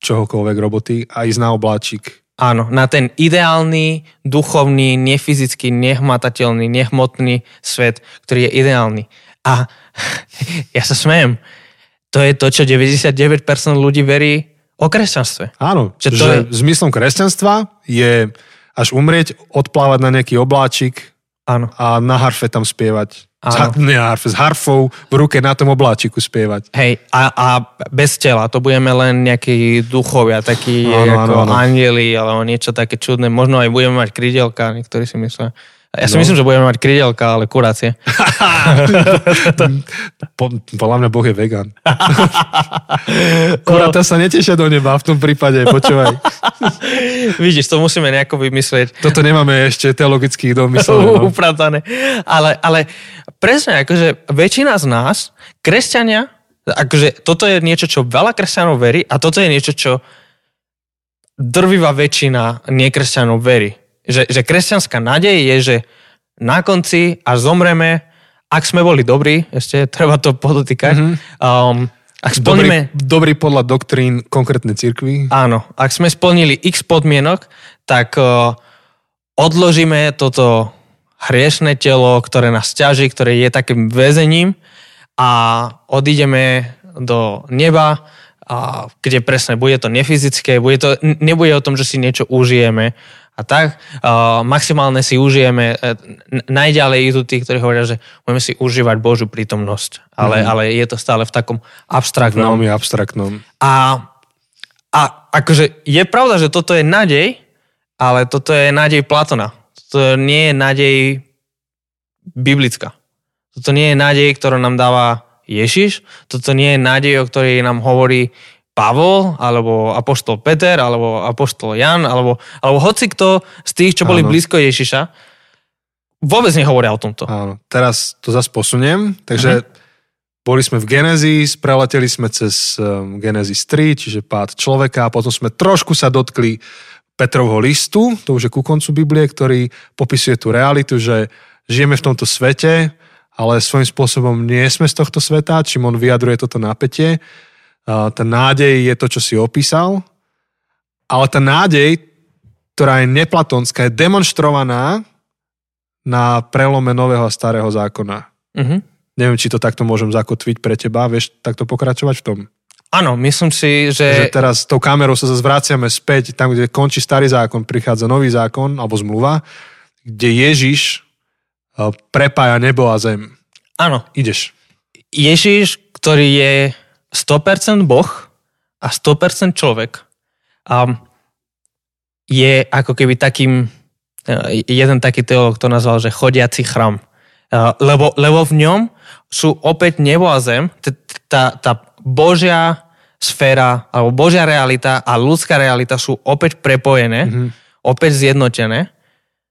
čohokoľvek roboty a ísť na obláčik. Áno, na ten ideálny, duchovný, nefyzický, nehmatateľný, nehmotný svet, ktorý je ideálny. A [LAUGHS] ja sa smejem. To je to, čo 99% ľudí verí o kresťanstve. Áno, Že to že je- zmyslom kresťanstva je až umrieť, odplávať na nejaký obláčik Áno. a na harfe tam spievať. S, Áno. nie na harfe, s harfou v ruke na tom obláčiku spievať. Hej, a, a bez tela, to budeme len nejakí duchovia, takí Áno, ako áno, áno. anjeli, alebo niečo také čudné. Možno aj budeme mať krydelka, niektorí si myslia. Ja si No. myslím, že budeme mať krydelka, ale kurácie. [LAUGHS] Po, podľa mňa Boh je vegan. [LAUGHS] Kuratá sa netešia do neba v tom prípade, počúvaj. [LAUGHS] Vidíš, to musíme nejako vymyslieť. Toto nemáme ešte teologicky domyslené. No. upratané. Ale, ale presne, akože väčšina z nás, kresťania, akože toto je niečo, čo veľa kresťanov verí a toto je niečo, čo drvivá väčšina nekresťanov verí. Že, že kresťanská nádej je, že na konci, až zomreme, ak sme boli dobrí, ešte treba to podotýkať, mm-hmm. um, ak splníme... Dobrý, dobrý podľa doktrín konkrétnej cirkvi. Áno, ak sme splnili x podmienok, tak uh, odložíme toto hriešne telo, ktoré nás ťaží, ktoré je takým väzením a odídeme do neba, a kde presne bude to nefyzické, bude to, nebude o tom, že si niečo užijeme a tak. A maximálne si užijeme, e, najďalej idú tí, ktorí hovoria, že budeme si užívať Božiu prítomnosť, ale, mm. ale je to stále v takom abstraktnom. Veľmi abstraktnom. A, a akože je pravda, že toto je nádej, ale toto je nádej Platona. Toto nie je nádej biblická. Toto nie je nádej, ktorú nám dáva Ježiš. Toto nie je nádej, o ktorej nám hovorí Pavol, alebo Apoštol Peter, alebo Apoštol Jan, alebo, alebo hoci kto z tých, čo boli Áno. blízko Ježiša, vôbec nehovoria o tomto. Áno, teraz to zase posuniem. Takže uh-huh. boli sme v Genesis, preleteli sme cez um, Genesis 3, čiže pád človeka a potom sme trošku sa dotkli Petrovho listu, to už je ku koncu Biblie, ktorý popisuje tú realitu, že žijeme v tomto svete, ale svojím spôsobom nie sme z tohto sveta, čím on vyjadruje toto napätie. Tá nádej je to, čo si opísal, ale tá nádej, ktorá je neplatonská, je demonstrovaná na prelome nového a starého zákona. Uh-huh. Neviem, či to takto môžem zakotviť pre teba. Vieš takto pokračovať v tom? Áno, myslím si, že... Že teraz tou kamerou sa zase vraciame späť, tam, kde končí starý zákon, prichádza nový zákon, alebo zmluva, kde Ježiš prepája nebo a zem. Áno. Ideš. Ježiš, ktorý je 100% Boh a 100% človek, um, je ako keby takým, e, jeden taký teolog to nazval, že chodiaci chrám. Uh, lebo, lebo v ňom sú opäť nebo a zem, tá, tá Božia sféra, alebo Božia realita a ľudská realita sú opäť prepojené, mm-hmm. opäť zjednotené.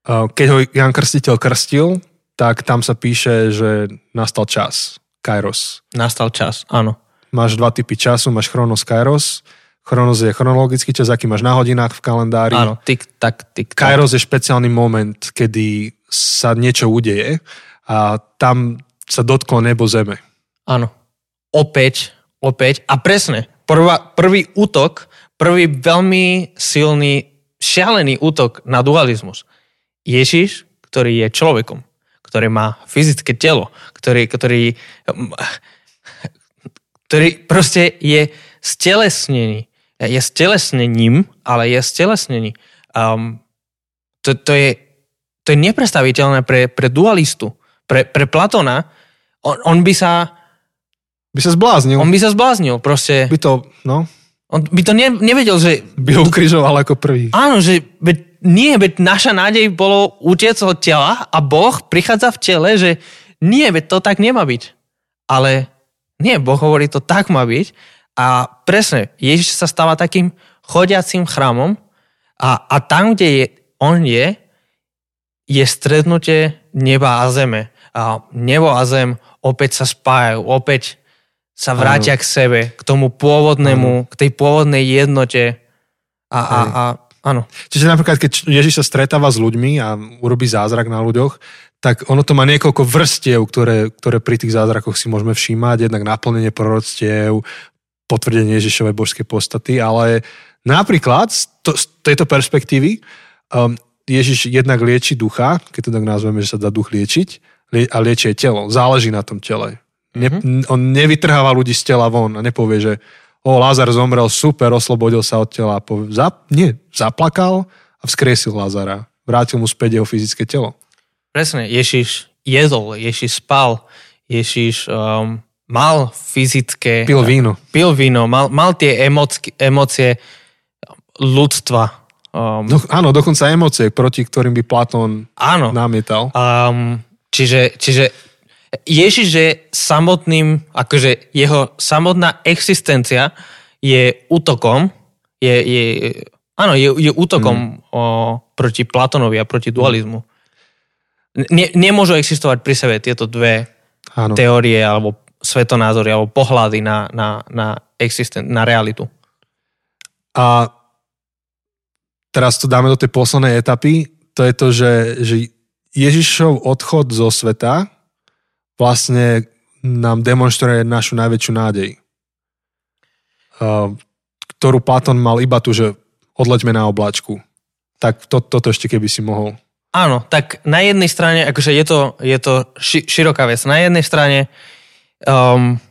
Keď ho Jan Krstiteľ krstil, tak tam sa píše, že nastal čas. Kairos. Nastal čas, áno. Máš dva typy času, máš chronos, kairos. Chronos je chronologický čas, aký máš na hodinách v kalendári. Áno, tik, tak, tik, tak. Kairos je špeciálny moment, kedy sa niečo udeje a tam sa dotklo nebo zeme. Áno. Opäť, opäť a presne. Prvá, prvý útok, prvý veľmi silný, šialený útok na dualizmus. Ježiš, ktorý je človekom ktorý má fyzické telo, ktorý, ktorý, ktorý proste je stelesnený. Je stelesnením, ale je stelesnený. Um, to, to, je, to je neprestaviteľné pre, pre dualistu. Pre, pre Platona on, on by sa... By sa zbláznil. On by sa zbláznil, proste. By to, no. On by to ne, nevedel, že... By ho ukrižoval ako prvý. Áno, že nie, veď naša nádej bolo utiec od tela a Boh prichádza v tele, že nie, veď to tak nemá byť. Ale nie, Boh hovorí, to tak má byť. A presne, Ježiš sa stáva takým chodiacím chrámom a, a tam, kde je, on je, je strednutie neba a zeme. A nebo a zem opäť sa spájajú, opäť sa vrátia ano. k sebe, k tomu pôvodnému, ano. k tej pôvodnej jednote. A, a, a áno. Čiže napríklad, keď Ježiš sa stretáva s ľuďmi a urobí zázrak na ľuďoch, tak ono to má niekoľko vrstiev, ktoré, ktoré pri tých zázrakoch si môžeme všímať. Jednak naplnenie proroctiev, potvrdenie Ježišovej božskej postaty, ale napríklad z, to, z tejto perspektívy um, Ježiš jednak lieči ducha, keď to tak nazveme, že sa dá duch liečiť, a lieči aj telo. Záleží na tom tele. Ne, mm-hmm. On nevytrháva ľudí z tela von a nepovie, že o, Lázar zomrel, super, oslobodil sa od tela. Povie, zap, nie, zaplakal a vzkriesil Lázara. Vrátil mu späť jeho fyzické telo. Presne, Ježiš jedol, Ježiš spal, Ježiš um, mal fyzické... Pil víno. Pil víno, mal, mal tie emócie, emócie ľudstva. Um, Do, áno, dokonca emócie, proti ktorým by Platón áno. námietal. Um, čiže, čiže Ježiš je samotným, akože jeho samotná existencia je útokom, je, je, áno, je, je útokom mm. o, proti Platonovi a proti dualizmu. Ne, nemôžu existovať pri sebe tieto dve áno. teórie alebo svetonázory alebo pohľady na, na, na, existen- na realitu. A teraz to dáme do tej poslednej etapy. To je to, že, že Ježišov odchod zo sveta vlastne nám demonstruje našu najväčšiu nádej, ktorú Platón mal iba tu, že odleďme na obláčku. Tak to, toto ešte keby si mohol. Áno, tak na jednej strane, akože je to, je to ši, široká vec. Na jednej strane um,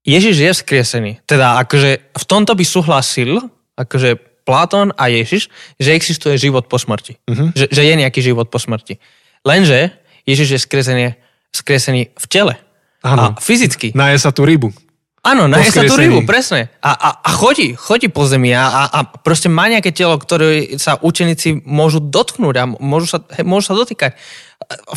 Ježiš je vzkriesený. Teda akože v tomto by súhlasil, akože Platón a Ježiš, že existuje život po smrti. Uh-huh. Že, že je nejaký život po smrti. Lenže Ježiš je skresený, skresený v tele. Áno. A fyzicky. Naje sa tú rybu. Áno, naje sa tú rybu, presne. A, a, a chodí, chodí po zemi a, a, proste má nejaké telo, ktoré sa učeníci môžu dotknúť a môžu sa, môžu sa dotýkať.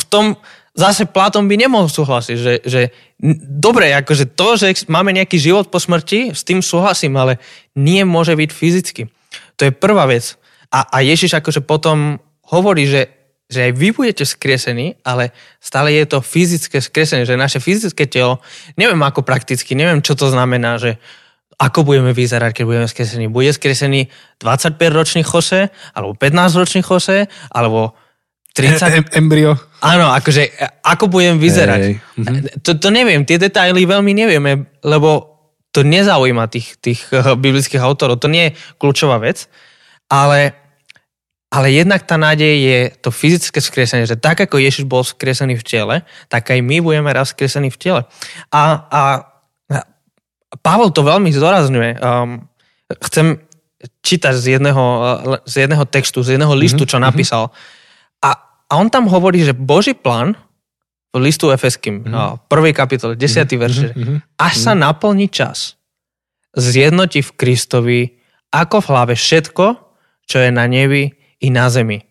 V tom zase Platón by nemohol súhlasiť, že, že dobre, akože to, že máme nejaký život po smrti, s tým súhlasím, ale nie môže byť fyzicky. To je prvá vec. A, a Ježiš akože potom hovorí, že že aj vy budete skresení, ale stále je to fyzické skresenie, že naše fyzické telo, neviem ako prakticky, neviem čo to znamená, že ako budeme vyzerať, keď budeme skresení. Bude skresený 25-ročný Jose, alebo 15-ročný Jose, alebo 30... E, embryo. Áno, akože ako budem vyzerať. Hey, hey. To, to neviem, tie detaily veľmi nevieme, lebo to nezaujíma tých, tých uh, biblických autorov, to nie je kľúčová vec, ale ale jednak tá nádej je to fyzické skresenie, že tak ako Ježiš bol skresený v tele, tak aj my budeme raz skresení v tele. A, a Pavel to veľmi zdôrazňuje. Um, chcem čítať z jedného, z jedného textu, z jedného listu, mhm, čo mhm. napísal. A, a on tam hovorí, že Boží plán v listu Efeským, mm-hmm. prvý kapitol, desiatý verš, mm-hmm. až sa naplní čas, zjednotí v Kristovi ako v hlave všetko, čo je na nebi i na zemi.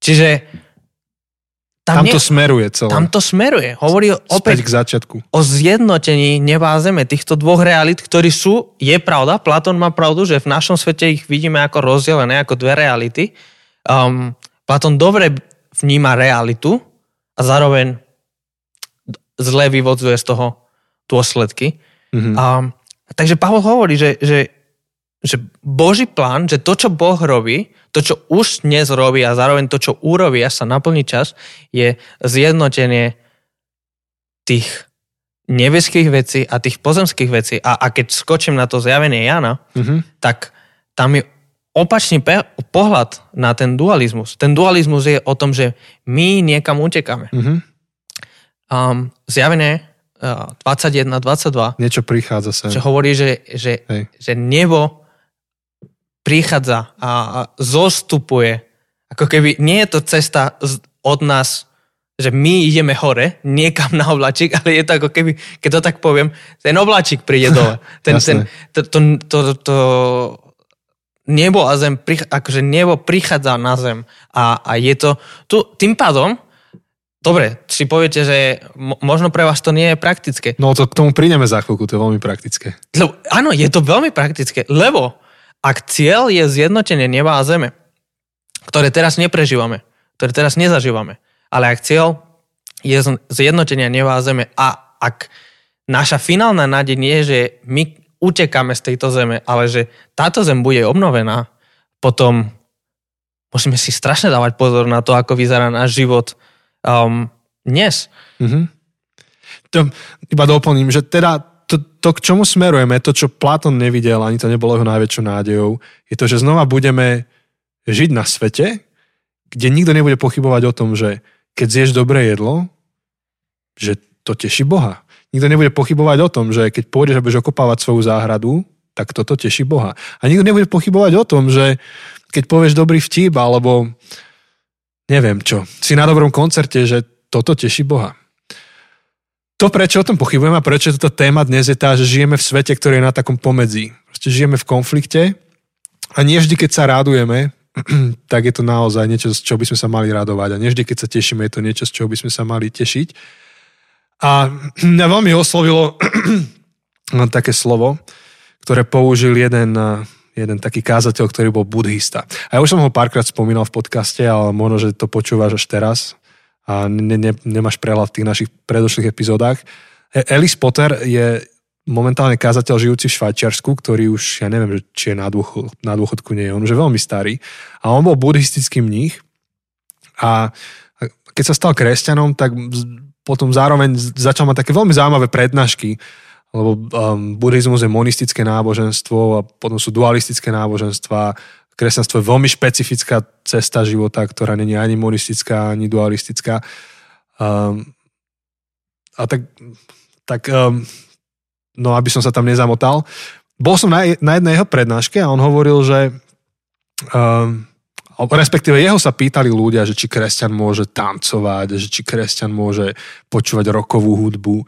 Čiže tam, tam nie, to smeruje celé. Tam to smeruje. Hovorí opäť k začiatku. o zjednotení neba a zeme, týchto dvoch realít, ktorí sú, je pravda, Platón má pravdu, že v našom svete ich vidíme ako rozdelené, ako dve reality. Um, Platón dobre vníma realitu a zároveň zle vyvodzuje z toho dôsledky. Mm-hmm. Um, takže Pavol hovorí, že, že že Boží plán, že to, čo Boh robí, to, čo už dnes robí a zároveň to, čo urobí a sa naplní čas, je zjednotenie tých nebeských vecí a tých pozemských vecí. A, a keď skočím na to zjavenie Jana, mm-hmm. tak tam je opačný pe- pohľad na ten dualizmus. Ten dualizmus je o tom, že my niekam utekáme. Mm-hmm. Um, zjavenie uh, 21, 22. Niečo prichádza sa. Čo hovorí, že, že, že nebo prichádza a, a zostupuje. Ako keby nie je to cesta od nás, že my ideme hore, niekam na oblačík, ale je to ako keby, keď to tak poviem, ten oblačík príde [LAUGHS] dole. Ten, ten, to, to, to, to nebo a zem, akože nebo prichádza na zem a, a je to, tu, tým pádom, dobre, si poviete, že možno pre vás to nie je praktické. No to k tomu prídeme za chvíľku, to je veľmi praktické. Lebo, áno, je to veľmi praktické, lebo ak cieľ je zjednotenie neba a zeme, ktoré teraz neprežívame, ktoré teraz nezažívame, ale ak cieľ je zjednotenie neba a zeme a ak naša finálna nádej nie je, že my utekáme z tejto zeme, ale že táto zem bude obnovená, potom musíme si strašne dávať pozor na to, ako vyzerá náš život um, dnes. Mm-hmm. To, iba doplním, že teda to, to, k čomu smerujeme, to, čo Platón nevidel, ani to nebolo jeho najväčšou nádejou, je to, že znova budeme žiť na svete, kde nikto nebude pochybovať o tom, že keď zješ dobré jedlo, že to teší Boha. Nikto nebude pochybovať o tom, že keď pôjdeš a budeš okopávať svoju záhradu, tak toto teší Boha. A nikto nebude pochybovať o tom, že keď povieš dobrý vtip, alebo neviem čo, si na dobrom koncerte, že toto teší Boha to, prečo o tom pochybujem a prečo toto téma dnes je tá, že žijeme v svete, ktorý je na takom pomedzi. Proste žijeme v konflikte a nie vždy, keď sa rádujeme, [CLEARS THROAT] tak je to naozaj niečo, z čoho by sme sa mali radovať. A nie vždy, keď sa tešíme, je to niečo, z čoho by sme sa mali tešiť. A [CLEARS THROAT] mňa veľmi oslovilo [CLEARS THROAT] také slovo, ktoré použil jeden, jeden taký kázateľ, ktorý bol buddhista. A ja už som ho párkrát spomínal v podcaste, ale možno, že to počúvaš až teraz a ne, ne, nemáš prehľad v tých našich predošlých epizódach. E, Alice Potter je momentálne kázateľ žijúci v Švajčiarsku, ktorý už, ja neviem, či je na, dôchod, na dôchodku, nie je on, že veľmi starý. A on bol buddhistický mních a keď sa stal kresťanom, tak potom zároveň začal mať také veľmi zaujímavé prednášky, lebo um, buddhizmus je monistické náboženstvo a potom sú dualistické náboženstva, kresťanstvo je veľmi špecifická cesta života, ktorá není ani monistická, ani dualistická. Um, a tak tak um, no aby som sa tam nezamotal. Bol som na, na jednej jeho prednáške a on hovoril, že um, respektíve jeho sa pýtali ľudia, že či kresťan môže tancovať, že či kresťan môže počúvať rokovú hudbu.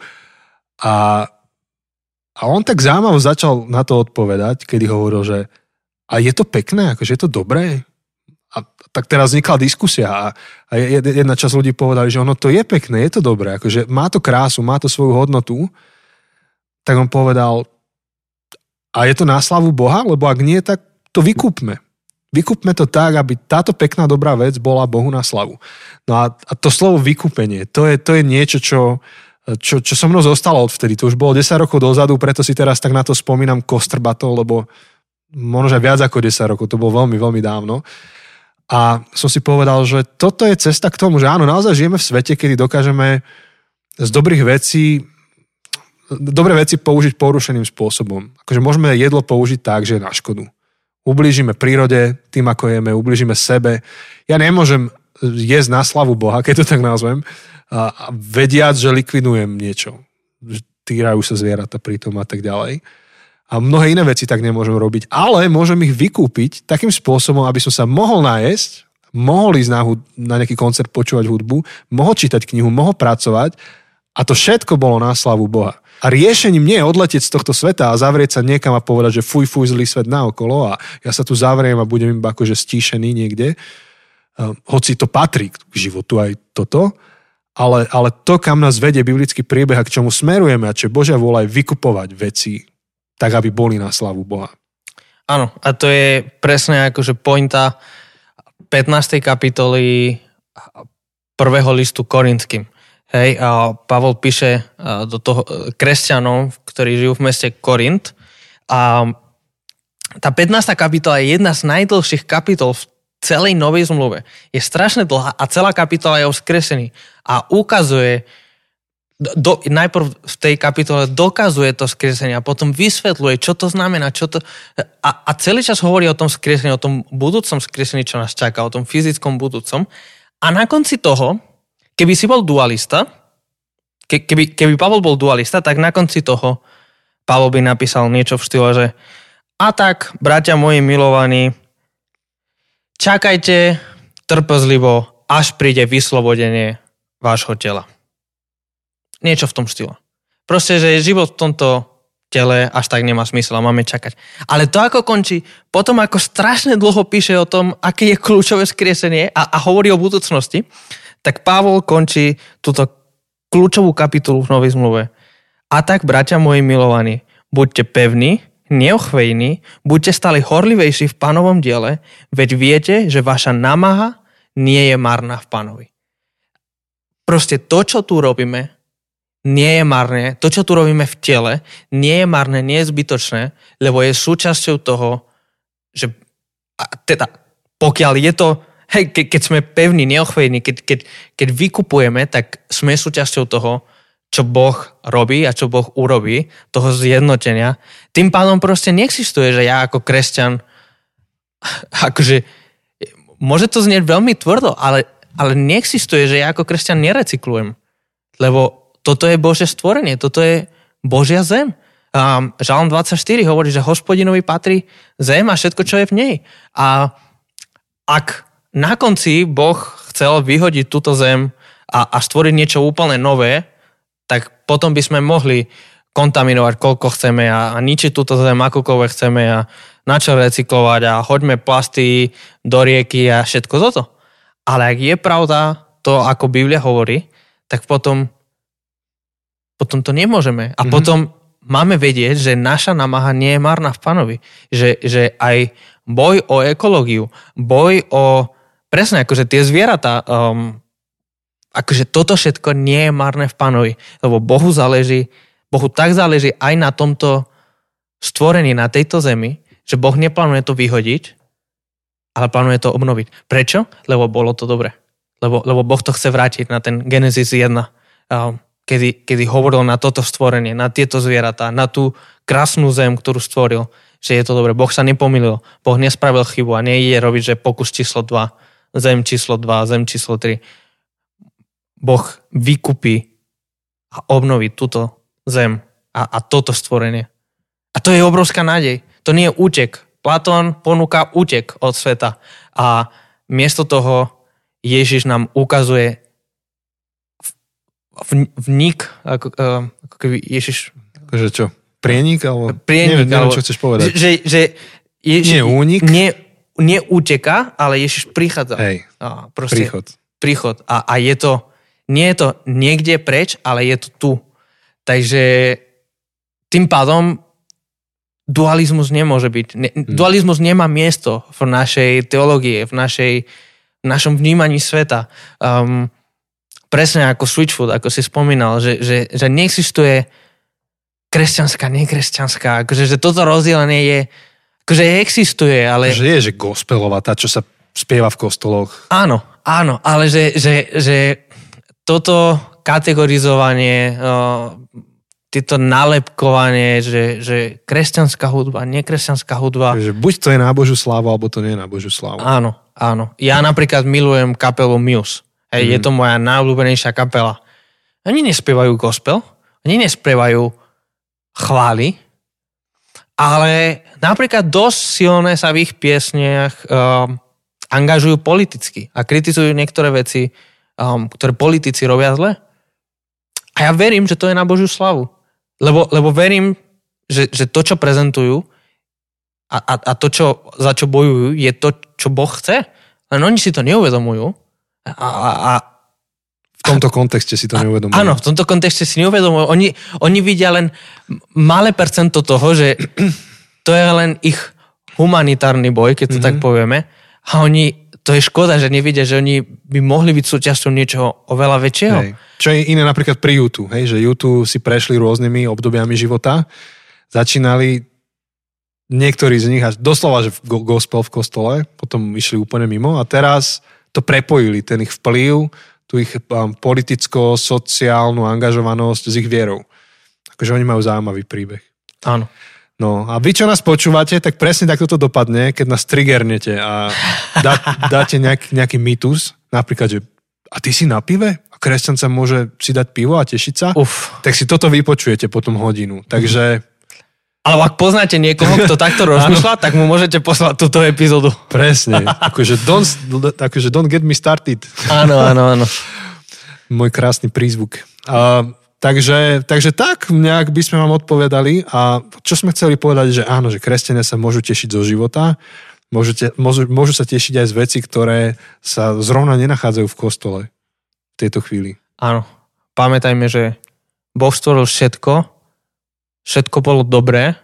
A, a on tak zaujímavo začal na to odpovedať, kedy hovoril, že a je to pekné, akože je to dobré? A tak teraz vznikla diskusia a, a jedna časť ľudí povedali, že ono to je pekné, je to dobré, akože má to krásu, má to svoju hodnotu. Tak on povedal, a je to na slavu Boha? Lebo ak nie, tak to vykúpme. Vykúpme to tak, aby táto pekná dobrá vec bola Bohu na slavu. No a, a to slovo vykúpenie, to je, to je niečo, čo, čo, čo so mnou zostalo odvtedy. To už bolo 10 rokov dozadu, preto si teraz tak na to spomínam kostrbato, lebo možno viac ako 10 rokov, to bolo veľmi, veľmi dávno. A som si povedal, že toto je cesta k tomu, že áno, naozaj žijeme v svete, kedy dokážeme z dobrých vecí dobré veci použiť porušeným spôsobom. Akože môžeme jedlo použiť tak, že je na škodu ublížime prírode tým, ako jeme, ublížime sebe. Ja nemôžem jesť na slavu Boha, keď to tak nazvem, a, vediať, že likvidujem niečo. Týrajú sa zvieratá pritom a tak ďalej. A mnohé iné veci tak nemôžem robiť, ale môžem ich vykúpiť takým spôsobom, aby som sa mohol nájsť, mohol ísť na, hud- na nejaký koncert počúvať hudbu, mohol čítať knihu, mohol pracovať a to všetko bolo na slavu Boha. A riešením nie je odletieť z tohto sveta a zavrieť sa niekam a povedať, že fuj, fuj, zlý svet naokolo a ja sa tu zavriem a budem iba akože stíšený niekde. Hoci to patrí k životu aj toto, ale, ale to, kam nás vedie biblický príbeh a k čomu smerujeme a čo Božia vôľa je vykupovať veci tak, aby boli na slavu Boha. Áno, a to je presne akože pointa 15. kapitoly prvého listu Korinským. Hej, a Pavol píše do toho kresťanom, ktorí žijú v meste Korint. A tá 15. kapitola je jedna z najdlhších kapitol v celej Novej zmluve. Je strašne dlhá a celá kapitola je o. A ukazuje, do, najprv v tej kapitole dokazuje to skresenie a potom vysvetľuje, čo to znamená, čo to... A, a celý čas hovorí o tom skresení, o tom budúcom skresení, čo nás čaká, o tom fyzickom budúcom. A na konci toho keby si bol dualista, ke, keby, keby Pavol bol dualista, tak na konci toho Pavol by napísal niečo v štýle, že a tak, bratia moji milovaní, čakajte trpezlivo, až príde vyslobodenie vášho tela. Niečo v tom štýle. Proste, že život v tomto tele až tak nemá smysl a máme čakať. Ale to ako končí, potom ako strašne dlho píše o tom, aké je kľúčové skriesenie a, a hovorí o budúcnosti, tak Pavol končí túto kľúčovú kapitolu v Novej zmluve. A tak, bratia moji milovaní, buďte pevní, neochvejní, buďte stále horlivejší v pánovom diele, veď viete, že vaša námaha nie je marná v pánovi. Proste to, čo tu robíme, nie je marné. To, čo tu robíme v tele, nie je marné, nie je zbytočné, lebo je súčasťou toho, že teda pokiaľ je to hej, ke, keď sme pevní, neochvejní, keď, keď, keď vykupujeme, tak sme súčasťou toho, čo Boh robí a čo Boh urobí, toho zjednotenia. Tým pádom proste neexistuje, že ja ako kresťan, [LAUGHS] akože, môže to znieť veľmi tvrdo, ale, ale neexistuje, že ja ako kresťan nerecyklujem. Lebo toto je Bože stvorenie, toto je Božia zem. Um, Žalm 24 hovorí, že hospodinovi patrí zem a všetko, čo je v nej. A ak na konci Boh chcel vyhodiť túto zem a, a stvoriť niečo úplne nové, tak potom by sme mohli kontaminovať koľko chceme a, a ničiť túto zem akokoľvek chceme a na čo recyklovať a hoďme plasty do rieky a všetko toto. Ale ak je pravda to, ako Biblia hovorí, tak potom, potom to nemôžeme. A mm-hmm. potom máme vedieť, že naša namaha nie je marná v panovi. Že, že aj boj o ekológiu, boj o presne, akože tie zvieratá, um, akože toto všetko nie je marné v pánovi, lebo Bohu záleží, Bohu tak záleží aj na tomto stvorení, na tejto zemi, že Boh neplánuje to vyhodiť, ale plánuje to obnoviť. Prečo? Lebo bolo to dobre. Lebo, lebo Boh to chce vrátiť na ten Genesis 1, um, kedy, kedy hovoril na toto stvorenie, na tieto zvieratá, na tú krásnu zem, ktorú stvoril, že je to dobre. Boh sa nepomýlil, Boh nespravil chybu a nejde robiť, že pokus číslo 2 zem číslo 2, zem číslo 3. Boh vykupí a obnoví túto zem a, a toto stvorenie. A to je obrovská nádej. To nie je útek. Platón ponúka útek od sveta. A miesto toho Ježiš nám ukazuje vnik, ako, uh, ako keby Ježiš... Akože čo? Prienik? Alebo... Prienik, neviem, neviem, čo chceš povedať. Že, že Ježiš, nie únik? Nie, nie uteka, ale Ježiš prichádza. Hej, a proste, príchod. Príchod. A, a je to, nie je to niekde preč, ale je to tu. Takže tým pádom dualizmus nemôže byť. Ne, hmm. Dualizmus nemá miesto v našej teológie, v, našej, v našom vnímaní sveta. Um, presne ako Switchfoot, ako si spomínal, že, že, že neexistuje kresťanská, nekresťanská, akože že toto rozdelenie je, akože existuje, ale... Že je, že gospelová, tá, čo sa spieva v kostoloch. Áno, áno, ale že, že, že toto kategorizovanie, tieto nálepkovanie, že, že kresťanská hudba, nekresťanská hudba. Že buď to je na Božú slávu, alebo to nie je na Božú slávu. Áno, áno. Ja napríklad milujem kapelu Muse. Hej, mm. Je to moja najobľúbenejšia kapela. Oni nespievajú gospel, oni nespievajú chvály, ale napríklad dosť silné sa v ich piesniach um, angažujú politicky a kritizujú niektoré veci, um, ktoré politici robia zle. A ja verím, že to je na Božiu slavu. Lebo, lebo verím, že, že to, čo prezentujú a, a, a to, čo, za čo bojujú, je to, čo Boh chce. Len oni si to neuvedomujú a, a, v tomto kontexte si to neuvedomujú. Áno, v tomto kontexte si neuvedomujú. Oni, oni vidia len malé percento toho, že [CLEARS THROAT] to je len ich humanitárny boj, keď to mm-hmm. tak povieme. A oni, to je škoda, že nevidia, že oni by mohli byť súčasťou niečoho oveľa väčšieho. Hej. Čo je iné napríklad pri YouTube, hej, že YouTube si prešli rôznymi obdobiami života. Začínali niektorí z nich až doslova, že gospel v kostole, potom išli úplne mimo a teraz to prepojili, ten ich vplyv, tú ich um, politicko-sociálnu angažovanosť s ich vierou. Akože oni majú zaujímavý príbeh. Áno. No a vy, čo nás počúvate, tak presne takto to dopadne, keď nás triggernete a dá, [LAUGHS] dáte nejaký, nejaký mýtus, napríklad, že a ty si na pive? A kresťan sa môže si dať pivo a tešiť sa? Uf. Tak si toto vypočujete potom hodinu. Takže ale ak poznáte niekoho, kto takto [LAUGHS] rozmýšľa, tak mu môžete poslať túto epizódu. Presne. [LAUGHS] Akože don't, akože don't get me started. Áno, áno, áno. [LAUGHS] Môj krásny prízvuk. Uh, takže, takže tak nejak by sme vám odpovedali a čo sme chceli povedať, že áno, že kresťania sa môžu tešiť zo života, môžete, môžu, môžu sa tešiť aj z veci, ktoré sa zrovna nenachádzajú v kostole v tejto chvíli. Áno. Pamätajme, že Boh stvoril všetko, všetko bolo dobré,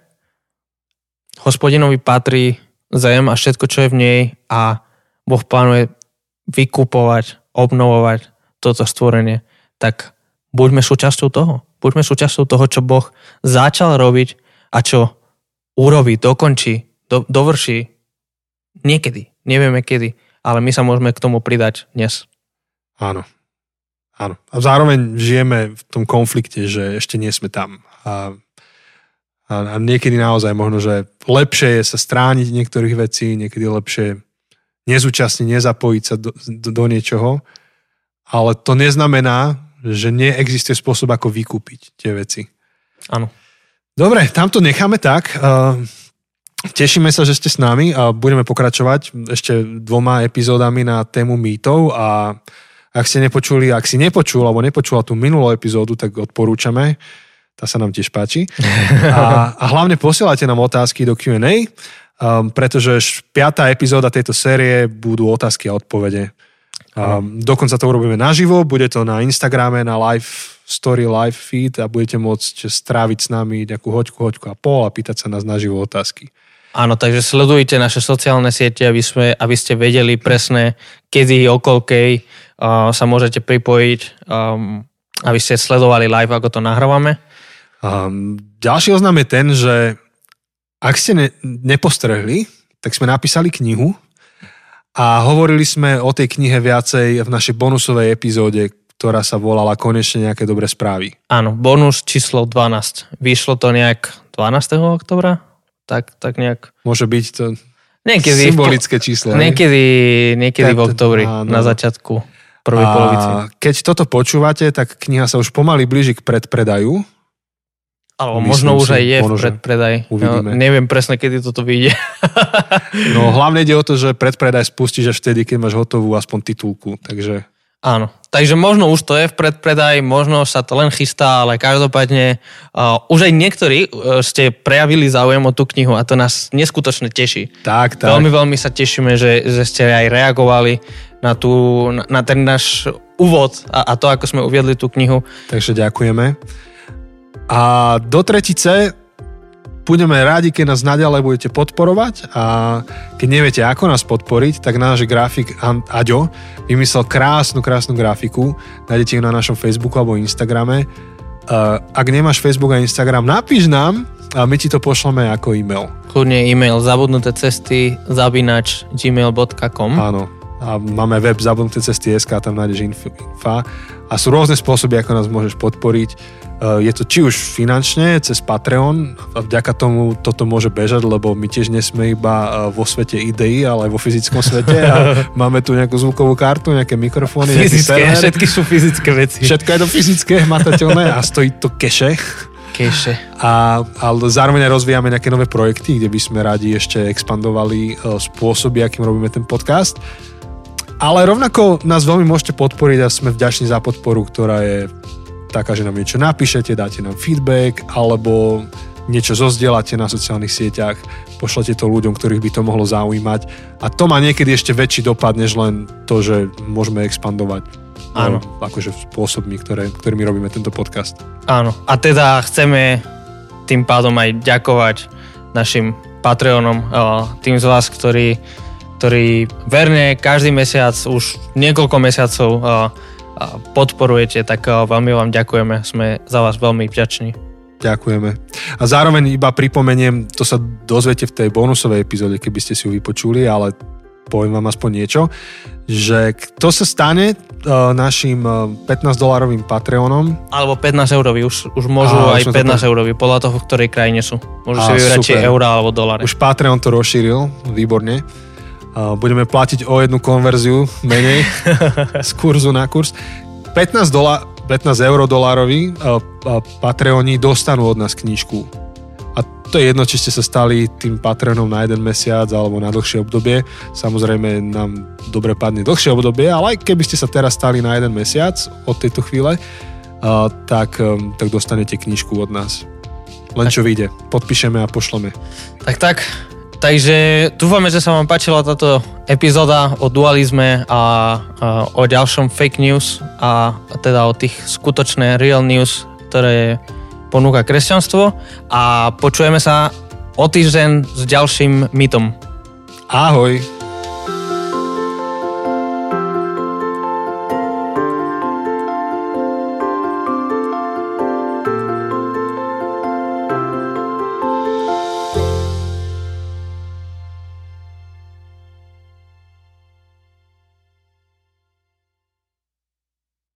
hospodinovi patrí zem a všetko, čo je v nej a Boh plánuje vykupovať, obnovovať toto stvorenie, tak buďme súčasťou toho. Buďme súčasťou toho, čo Boh začal robiť a čo urobí, dokončí, do, dovrší niekedy. Nevieme kedy, ale my sa môžeme k tomu pridať dnes. Áno. Áno. A zároveň žijeme v tom konflikte, že ešte nie sme tam. A a, a niekedy naozaj možno, že lepšie je sa strániť niektorých vecí, niekedy lepšie nezúčastniť, nezapojiť sa do, do, do niečoho, ale to neznamená, že neexistuje spôsob, ako vykúpiť tie veci. Áno. Dobre, tam to necháme tak. Tešíme sa, že ste s nami a budeme pokračovať ešte dvoma epizódami na tému mýtov a ak ste nepočuli, ak si nepočul alebo nepočula tú minulú epizódu, tak odporúčame tá sa nám tiež páči. [LAUGHS] A, a hlavne posielajte nám otázky do Q&A, um, pretože piatá epizóda tejto série budú otázky a odpovede. Um, dokonca to urobíme naživo, bude to na Instagrame, na live story, live feed a budete môcť stráviť s nami nejakú hoďku, hoďku a pol a pýtať sa nás naživo otázky. Áno, takže sledujte naše sociálne siete, aby, sme, aby ste vedeli presne, kedy, okolkej uh, sa môžete pripojiť, um, aby ste sledovali live, ako to nahrávame. Um, ďalší oznam je ten, že ak ste ne, nepostrehli, tak sme napísali knihu a hovorili sme o tej knihe viacej v našej bonusovej epizóde, ktorá sa volala Konečne nejaké dobré správy. Áno, bonus číslo 12. Vyšlo to nejak 12. oktobra? Tak, tak nejak. Môže byť to niekedy symbolické číslo. Niekedy, niekedy v oktobri, na začiatku prvej a polovici. Keď toto počúvate, tak kniha sa už pomaly blíži k predpredaju Alebo Myslím možno už si, aj je v predpredaj. uvidíme. No, neviem presne, kedy toto vyjde. [LAUGHS] No hlavne ide o to, že predpredaj spustíš až vtedy, keď máš hotovú aspoň titulku. Takže Áno. Takže možno už to je v predpredaj, možno sa to len chystá, ale každopádne uh, už aj niektorí uh, ste prejavili záujem o tú knihu a to nás neskutočne teší. tak, tak. Veľmi, veľmi sa tešíme, že, že ste aj reagovali na, tú, na, na ten náš úvod a, a to, ako sme uviedli tú knihu. Takže ďakujeme. A do tretice budeme rádi, keď nás naďalej budete podporovať a keď neviete, ako nás podporiť, tak náš grafik Aďo vymyslel krásnu, krásnu grafiku. Nájdete ju na našom Facebooku alebo Instagrame. Uh, ak nemáš Facebook a Instagram, napíš nám a my ti to pošleme ako e-mail. Kľudne e-mail zabudnuté cesty zabinač gmail.com Áno. A máme web zabudnuté cesty SK, tam nájdeš inf- infa. A sú rôzne spôsoby, ako nás môžeš podporiť. Uh, Je to či už finančne, cez Patreon, a vďaka tomu toto môže bežať, lebo my tiež nesme iba uh, vo svete ideí, ale aj vo fyzickom svete a [LAUGHS] máme tu nejakú zvukovú kartu, nejaké mikrofóny, nejaký Fyzické, server. všetky sú fyzické veci. Všetko je to fyzické, hmatateľné a stojí to keše. Keše. A, ale zároveň rozvíjame nejaké nové projekty, kde by sme radi ešte expandovali uh, spôsoby, akým robíme ten podcast. Ale rovnako nás veľmi môžete podporiť a sme vďační za podporu, ktorá je taká, že nám niečo napíšete, dáte nám feedback, alebo niečo zozdielate na sociálnych sieťach, pošlete to ľuďom, ktorých by to mohlo zaujímať. A to má niekedy ešte väčší dopad, než len to, že môžeme expandovať Áno. no, akože spôsobmi, ktoré, ktorými robíme tento podcast. Áno. A teda chceme tým pádom aj ďakovať našim Patreonom, eh, tým z vás, ktorí, ktorí verne každý mesiac, už niekoľko mesiacov podporujete, tak veľmi vám ďakujeme. Sme za vás veľmi vďační. Ďakujeme. A zároveň iba pripomeniem, to sa dozviete v tej bonusovej epizóde, keby ste si ju vypočuli, ale poviem vám aspoň niečo, že kto sa stane uh, našim uh, 15-dolárovým Patreonom, Alebo 15 eurový, už, už môžu Á, aj už sme to 15 eurový, podľa toho, v ktorej krajine sú. Môžu si Á, vybrať či eurá alebo dolary. už Patreon to rozšíril, výborne, budeme platiť o jednu konverziu menej [LAUGHS] z kurzu na kurz. 15, dola, 15 euro dolároví uh, uh, Patreoni dostanú od nás knižku. A to je jedno, či ste sa stali tým Patreonom na jeden mesiac alebo na dlhšie obdobie. Samozrejme nám dobre padne dlhšie obdobie, ale aj keby ste sa teraz stali na jeden mesiac od tejto chvíle, uh, tak, tak dostanete knižku od nás. Len čo vyjde. Podpíšeme a pošleme. Tak tak, takže dúfame, že sa vám páčila táto epizóda o dualizme a, a o ďalšom fake news a teda o tých skutočné real news, ktoré ponúka kresťanstvo a počujeme sa o týždeň s ďalším mytom. Ahoj!